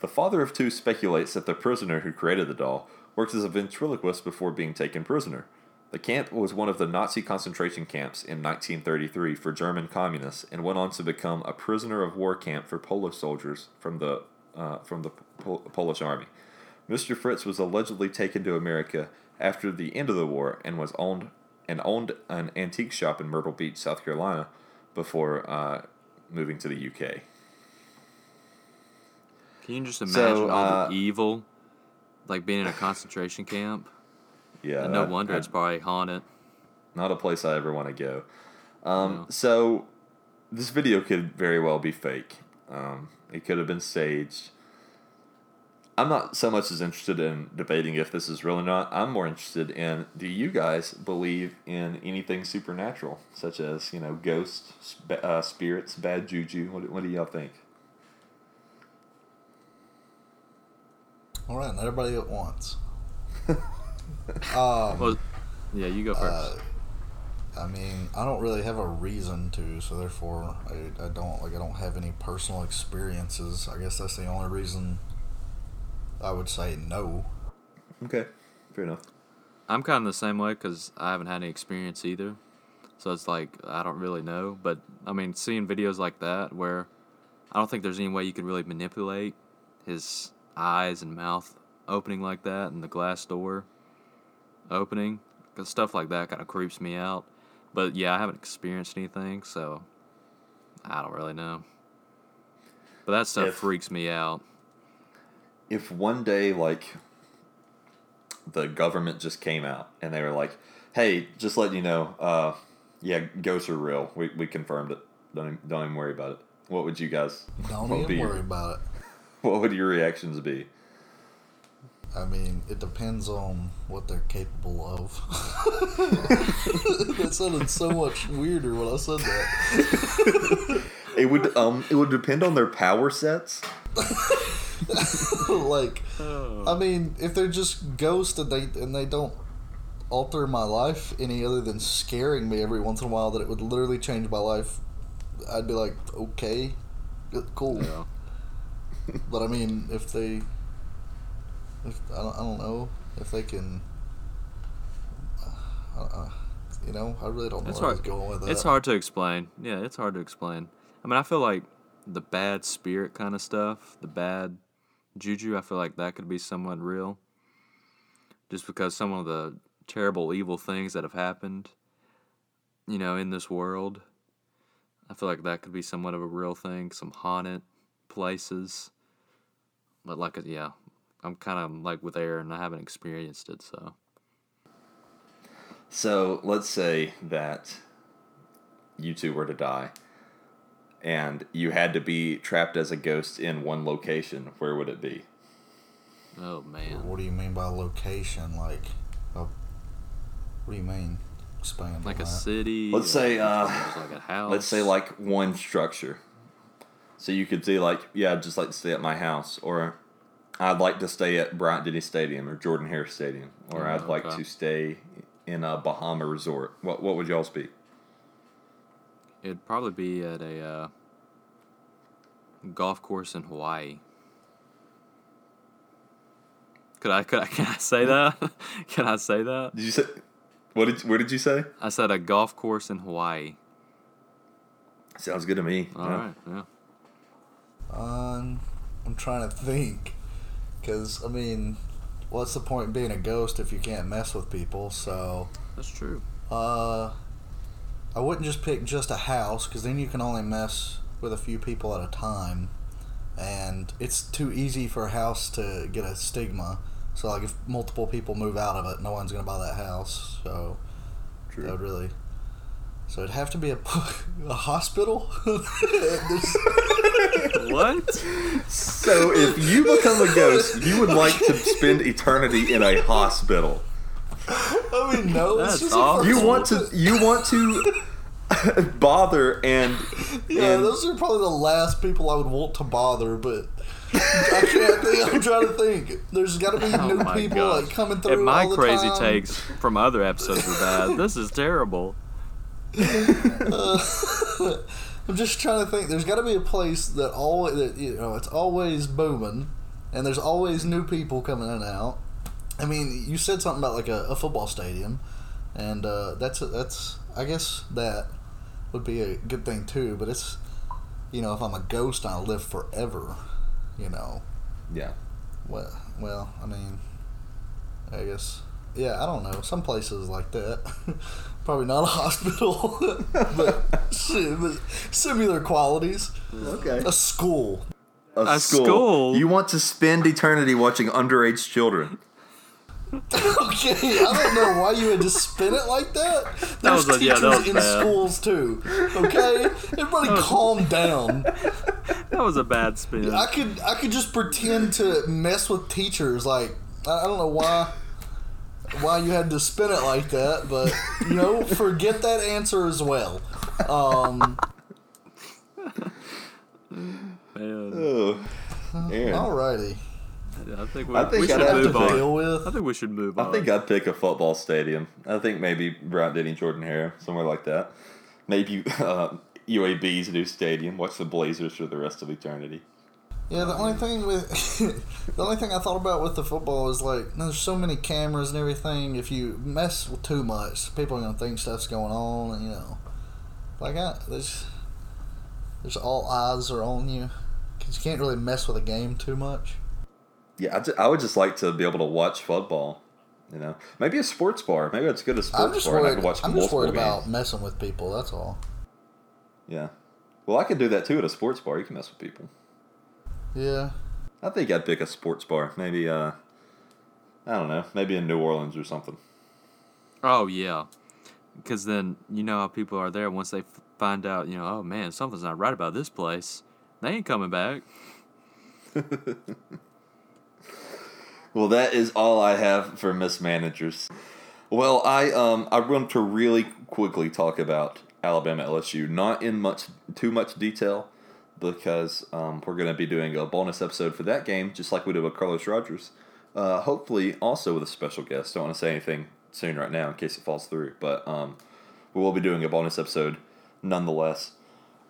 A: The father of two speculates that the prisoner who created the doll worked as a ventriloquist before being taken prisoner. The camp was one of the Nazi concentration camps in 1933 for German communists and went on to become a prisoner of war camp for Polish soldiers from the, uh, from the Pol- Polish army. Mr. Fritz was allegedly taken to America after the end of the war and was owned and owned an antique shop in Myrtle Beach, South Carolina, before uh, moving to the UK.
B: Can you just imagine
A: So,
B: all
A: uh,
B: the evil, like being in a concentration camp?
A: Yeah,
B: And no wonder
A: that-
B: it's probably haunted.
A: not a place I ever want to go. Um, So this video could very well be fake. Um, it could have been staged. I'm not so much as interested in debating if this is real or not. I'm more interested in do you guys believe in anything supernatural, such as you know ghosts, sp- uh, spirits, bad juju? What, what do y'all think?
C: All right, not everybody at once. um,
B: Well, yeah, you go first.
C: uh, I mean, I don't really have a reason to, so therefore I, I don't like I don't have any personal experiences. I guess that's the only reason I would say no.
A: Okay, fair enough.
B: I'm kind of the same way because I haven't had any experience either. So it's like I don't really know. But I mean, seeing videos like that where I don't think there's any way you can really manipulate his eyes and mouth opening like that and the glass door opening. Cause stuff like that kind of creeps me out. But yeah, I haven't experienced anything, so I don't really know. But that stuff
A: If-
B: freaks me out.
A: If one day, like, the government just came out and they were like, "Hey, just letting you know, uh, yeah, ghosts are real. We, we confirmed it. Don't even, don't even worry about it." What would you guys?
C: Don't
A: would be
C: even worry about it.
A: What would your reactions be?
C: I mean, it depends on what they're capable of. that sounded so much weirder when I said that.
A: It would um it would depend on their power sets.
C: like, I mean, if they're just ghosts and they and they don't alter my life any other than scaring me every once in a while, that it would literally change my life, I'd be like, okay, cool. but I mean, if they, if I don't, I don't know if they can, uh, uh, you know, I really don't know
B: It's
C: where I was
B: hard.
C: going with that.
B: It's hard to explain. Yeah, it's hard to explain. I mean, I feel like the bad spirit kind of stuff, the bad juju, I feel like that could be somewhat real. Just because some of the terrible, evil things that have happened, you know, in this world, I feel like that could be somewhat of a real thing. Some haunted places. But, like, uh, yeah, I'm kind of like with Aaron, I haven't experienced it, so.
A: So let's say that you two were to die, and you had to be trapped as a ghost in one location. Where would it be?
B: Oh man.
C: What do you mean by location? Like, what do you mean? Expand.
B: Like a
C: that.
B: city.
A: Let's
B: or
A: say uh,
B: like a house.
A: let's say like one structure. So you could say like, yeah, I'd just like to stay at my house, or I'd like to stay at Bryant Denny Stadium or Jordan Hare Stadium, or
B: Oh,
A: I'd like to stay in a Bahama resort. What what would y'all's be?
B: It'd probably be at a uh, golf course in Hawaii. Could I? Could I? Can I say that? can I say that?
A: Did you say? What did? Where did you say?
B: I said a golf course in Hawaii.
A: Sounds good to me.
B: All
A: Yeah.
B: right. Yeah.
C: Um, I'm trying to think, because I mean, what's the point in being a ghost if you can't mess with people? So,
B: That's true.
C: uh, I wouldn't just pick just a house, because then you can only mess with a few people at a time, and it's too easy for a house to get a stigma. So, like, if multiple people move out of it, no one's gonna buy that house. So, that would really. So it'd have to be a, a hospital.
B: What?
A: So if you become a ghost, you would like to spend eternity in a hospital.
C: I mean, no, it's
B: That's
C: just
B: awful.
C: a
A: You want to you want to bother and
C: Yeah,
A: and
C: those are probably the last people I would want to bother, but I can't think. I'm trying to think. There's got to be
B: Oh
C: new
B: my
C: people
B: gosh.
C: like coming through.
B: If my
C: all the
B: crazy
C: time.
B: takes from other episodes were bad, this is terrible.
C: Uh, I'm just trying to think. There's got to be a place that always, that, you know, it's always booming, and there's always new people coming in and out. I mean, you said something about like a, a football stadium, and uh, that's that's I guess that would be a good thing too. But it's you know, if I'm a ghost and I live forever, you know,
A: yeah.
C: well, well, I mean, I guess, yeah, I don't know. Some places like that, probably not a hospital, but, but similar qualities.
A: Okay.
C: A school.
A: A,
B: A
A: school.
B: school?
A: You want to spend eternity watching underage children.
C: okay, I don't know why you had to spin it like that.
B: That
C: There's
B: was a- yeah,
C: teachers
B: that was
C: in
B: bad.
C: schools too. Okay, everybody calm down.
B: That was a bad spin.
C: I could I could just pretend to mess with teachers. Like I, I don't know why why you had to spin it like that, but you know, forget that answer as well. Um,
B: Man.
A: Oh, Aaron.
C: alrighty.
B: I think we,
A: I think
B: we
A: I'd
B: should
A: have to
B: move on.
C: deal with.
B: I think we should move on.
A: I think I'd pick a football stadium. I think maybe Bryant Denny, Jordan Hare, somewhere like that. Maybe uh, UAB's new stadium. Watch the Blazers for the rest of eternity.
C: Yeah, the only thing with the only thing I thought about with the football is like there's so many cameras and everything. If you mess with too much, people are gonna think stuff's going on, and you know, like I, there's there's all eyes are on you because you can't really mess with a game too much.
A: Yeah, I, ju- I would just like to be able to watch football. You know, maybe a sports bar. Maybe it's good a sports
C: I'm just
A: bar. and I
C: worried.
A: could watch
C: I'm just worried
A: games.
C: about messing with people. That's all.
A: Yeah. Well, I could do that too at a sports bar. You can mess with people.
C: Yeah.
A: I think I'd pick a sports bar. Maybe, uh, I don't know, maybe in New Orleans or something.
B: Oh yeah, because then you know how people are there once they find out. You know, oh man, something's not right about this place. They ain't coming back.
A: Well, that is all I have for mismanagers. Well, I um I want to really quickly talk about Alabama LSU, not in much too much detail, because um, we're going to be doing a bonus episode for that game, just like we did with Carlos Rogers. Uh, hopefully, also with a special guest. Don't want to say anything soon right now in case it falls through, but um, we will be doing a bonus episode nonetheless.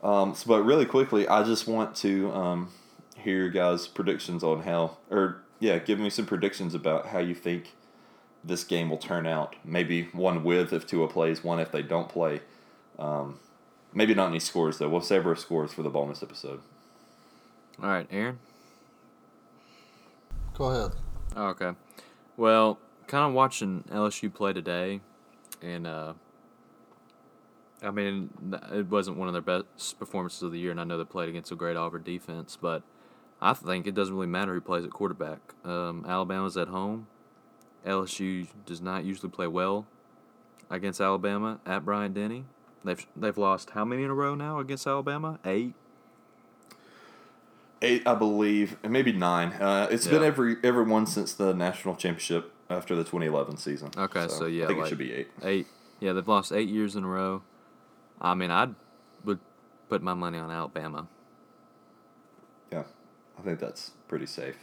A: Um, so, but really quickly, I just want to um, hear your guys' predictions on how, or yeah, give me some predictions about how you think this game will turn out. Maybe one with if Tua plays, one if they don't play. Um, maybe not any scores though. We'll save our scores for the bonus episode.
B: All right, Aaron.
C: Go ahead.
B: Oh, okay. Well, kind of watching LSU play today, and uh, I mean, it wasn't one of their best performances of the year, and I know they played against a great Auburn defense, but I think it doesn't really matter who plays at quarterback. Um, Alabama's at home. LSU does not usually play well against Alabama at Bryant Denny. They've they've lost how many in a row now against Alabama? Eight.
A: Eight, I believe, and maybe nine. Uh, it's been every every one since the national championship after the 2011 season.
B: Okay, so, yeah,
A: I think
B: like
A: it should be eight.
B: Eight. Yeah, they've lost eight years in a row. I mean, I would put my money on Alabama.
A: Yeah, I think that's pretty safe.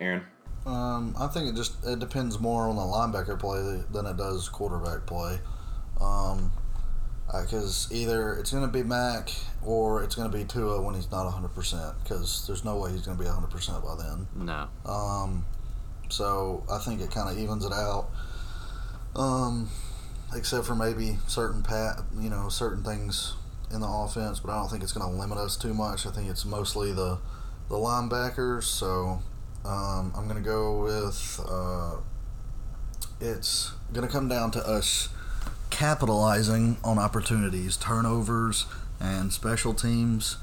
A: Aaron,
C: Um, I think it just it depends more on the linebacker play than it does quarterback play. Um, because either it's going to be Mac or it's going to be Tua when he's not 100%. Because there's no way he's going to be 100% by then.
B: No.
C: Um, so I think it kind of evens it out. Um, except for maybe certain pat, you know, certain things in the offense, but I don't think it's going to limit us too much. I think it's mostly the the linebackers. So um, I'm going to go with uh, it's going to come down to us capitalizing on opportunities, turnovers, and special teams,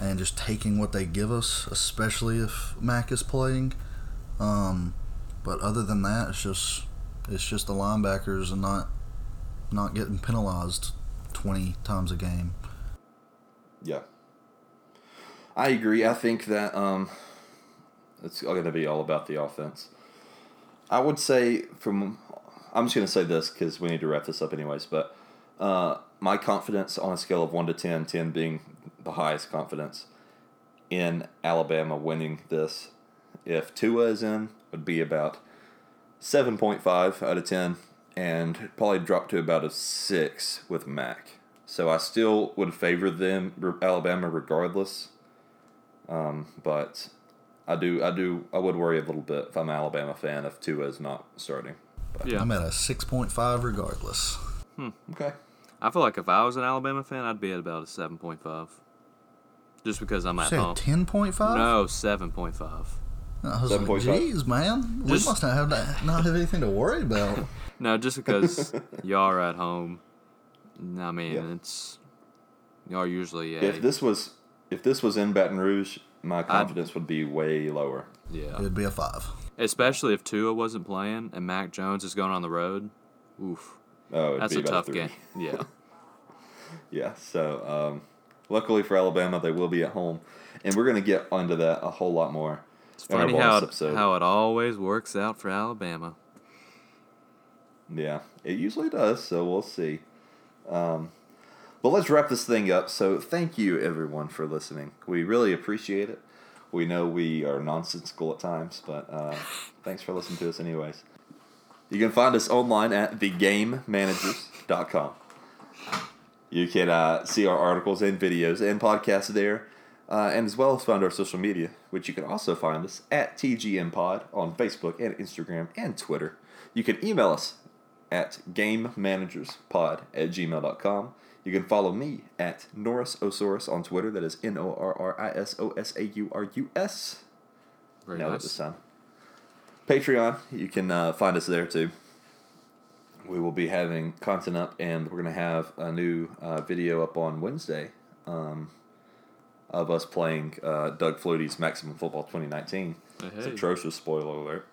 C: and just taking what they give us, especially if Mac is playing. Um, but other than that, it's just it's just the linebackers and not not getting penalized twenty times a game.
A: Yeah. I agree. I think that um, it's going to be all about the offense. I would say from I'm just going to say this because we need to wrap this up anyways. But uh, my confidence on a scale of one to 10, 10 being the highest confidence in Alabama winning this, if Tua is in, would be about seven point five out of ten, and probably drop to about a six with Mac. So I still would favor them Alabama regardless. Um, but I do I do I would worry a little bit if I'm an Alabama fan if Tua is not starting. But
B: Yeah.
C: I'm at a six point five regardless.
B: Hmm.
A: Okay.
B: I feel like if I was an Alabama fan, I'd be at about a seven point five. Just because I'm at home.
C: ten point five.
B: No, seven point five.
C: I was like,
A: 7.5?
C: Jeez, man, we must not have that, not have anything to worry about.
B: No, just because y'all are at home. I mean,
A: Yeah.
B: it's y'all are usually a,
A: if this was if this was in Baton Rouge, my confidence would be way lower.
B: yeah.
C: It'd be a five.
B: Especially if Tua wasn't playing and Mac Jones is going on the road. Oof.
A: Oh, it'd
B: That's
A: be
B: a
A: about
B: tough
A: three.
B: game. Yeah.
A: Yeah, so um, luckily for Alabama, they will be at home, and we're going to get onto that a whole lot more.
B: It's
A: in
B: funny
A: bonus
B: how it,
A: episode.
B: how it always works out for Alabama.
A: Yeah, it usually does, so we'll see. Um, but let's wrap this thing up. So, thank you everyone for listening. We really appreciate it. We know we are nonsensical at times, but uh, thanks for listening to us, anyways. You can find us online at thegamemanagers.com. You can uh, see our articles and videos and podcasts there, uh, and as well as find our social media, which you can also find us at TGMPod on Facebook and Instagram and Twitter. You can email us at gamemanagerspod at gmail.com. You can follow me at Norris Osaurus on Twitter. That is N O R R I S O S A U R U S.
B: Very
A: Nailed it
B: nice.
A: this time. Patreon, you can uh, find us there too. We will be having content up, and we're going to have a new uh, video up on Wednesday um, of us playing uh, Doug Flutie's Maximum Football 2019. It's
B: Hey.
A: atrocious, spoiler alert.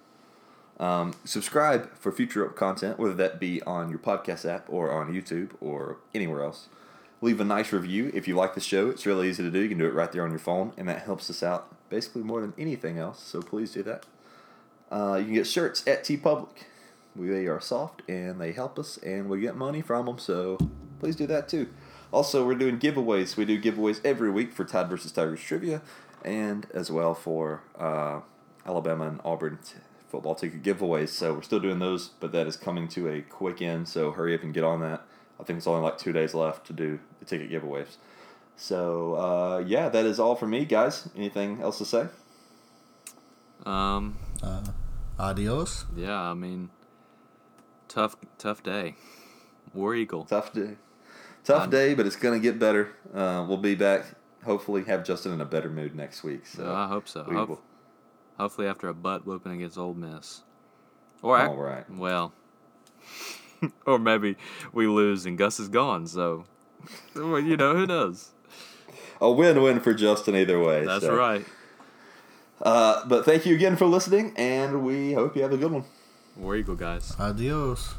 A: Um, subscribe for future content, whether that be on your podcast app or on YouTube or anywhere else. Leave a nice review if you like the show. It's really easy to do. You can do it right there on your phone, and that helps us out basically more than anything else. So please do that. Uh, you can get shirts at TeePublic. They are soft and they help us, and we get money from them. So please do that too. Also, we're doing giveaways. We do giveaways every week for Tide versus Tigers trivia, and as well for uh, Alabama and Auburn t- football ticket giveaways. So we're still doing those, but that is coming to a quick end. So hurry up and get on that. I think it's only like two days left to do the ticket giveaways. So uh, yeah, that is all for me, guys. Anything else to say?
B: Um,
C: Uh, adios.
B: yeah, I mean, tough, tough day. War Eagle.
A: Tough day. Tough
B: Um,
A: day, but it's gonna get better. Uh, we'll be back. Hopefully, have Justin in a better mood next week. So
B: I hope so.
A: we
B: Hope-
A: will-
B: Hopefully, after a butt whooping against Ole Miss. Or ac-
A: All right.
B: Well, or maybe we lose and Gus is gone. So, well, you know, who knows?
A: a win-win for Justin either way.
B: That's
A: so.
B: right.
A: Uh, but thank you again for listening, and we hope you have a good one.
B: War Eagle, guys.
C: Adios.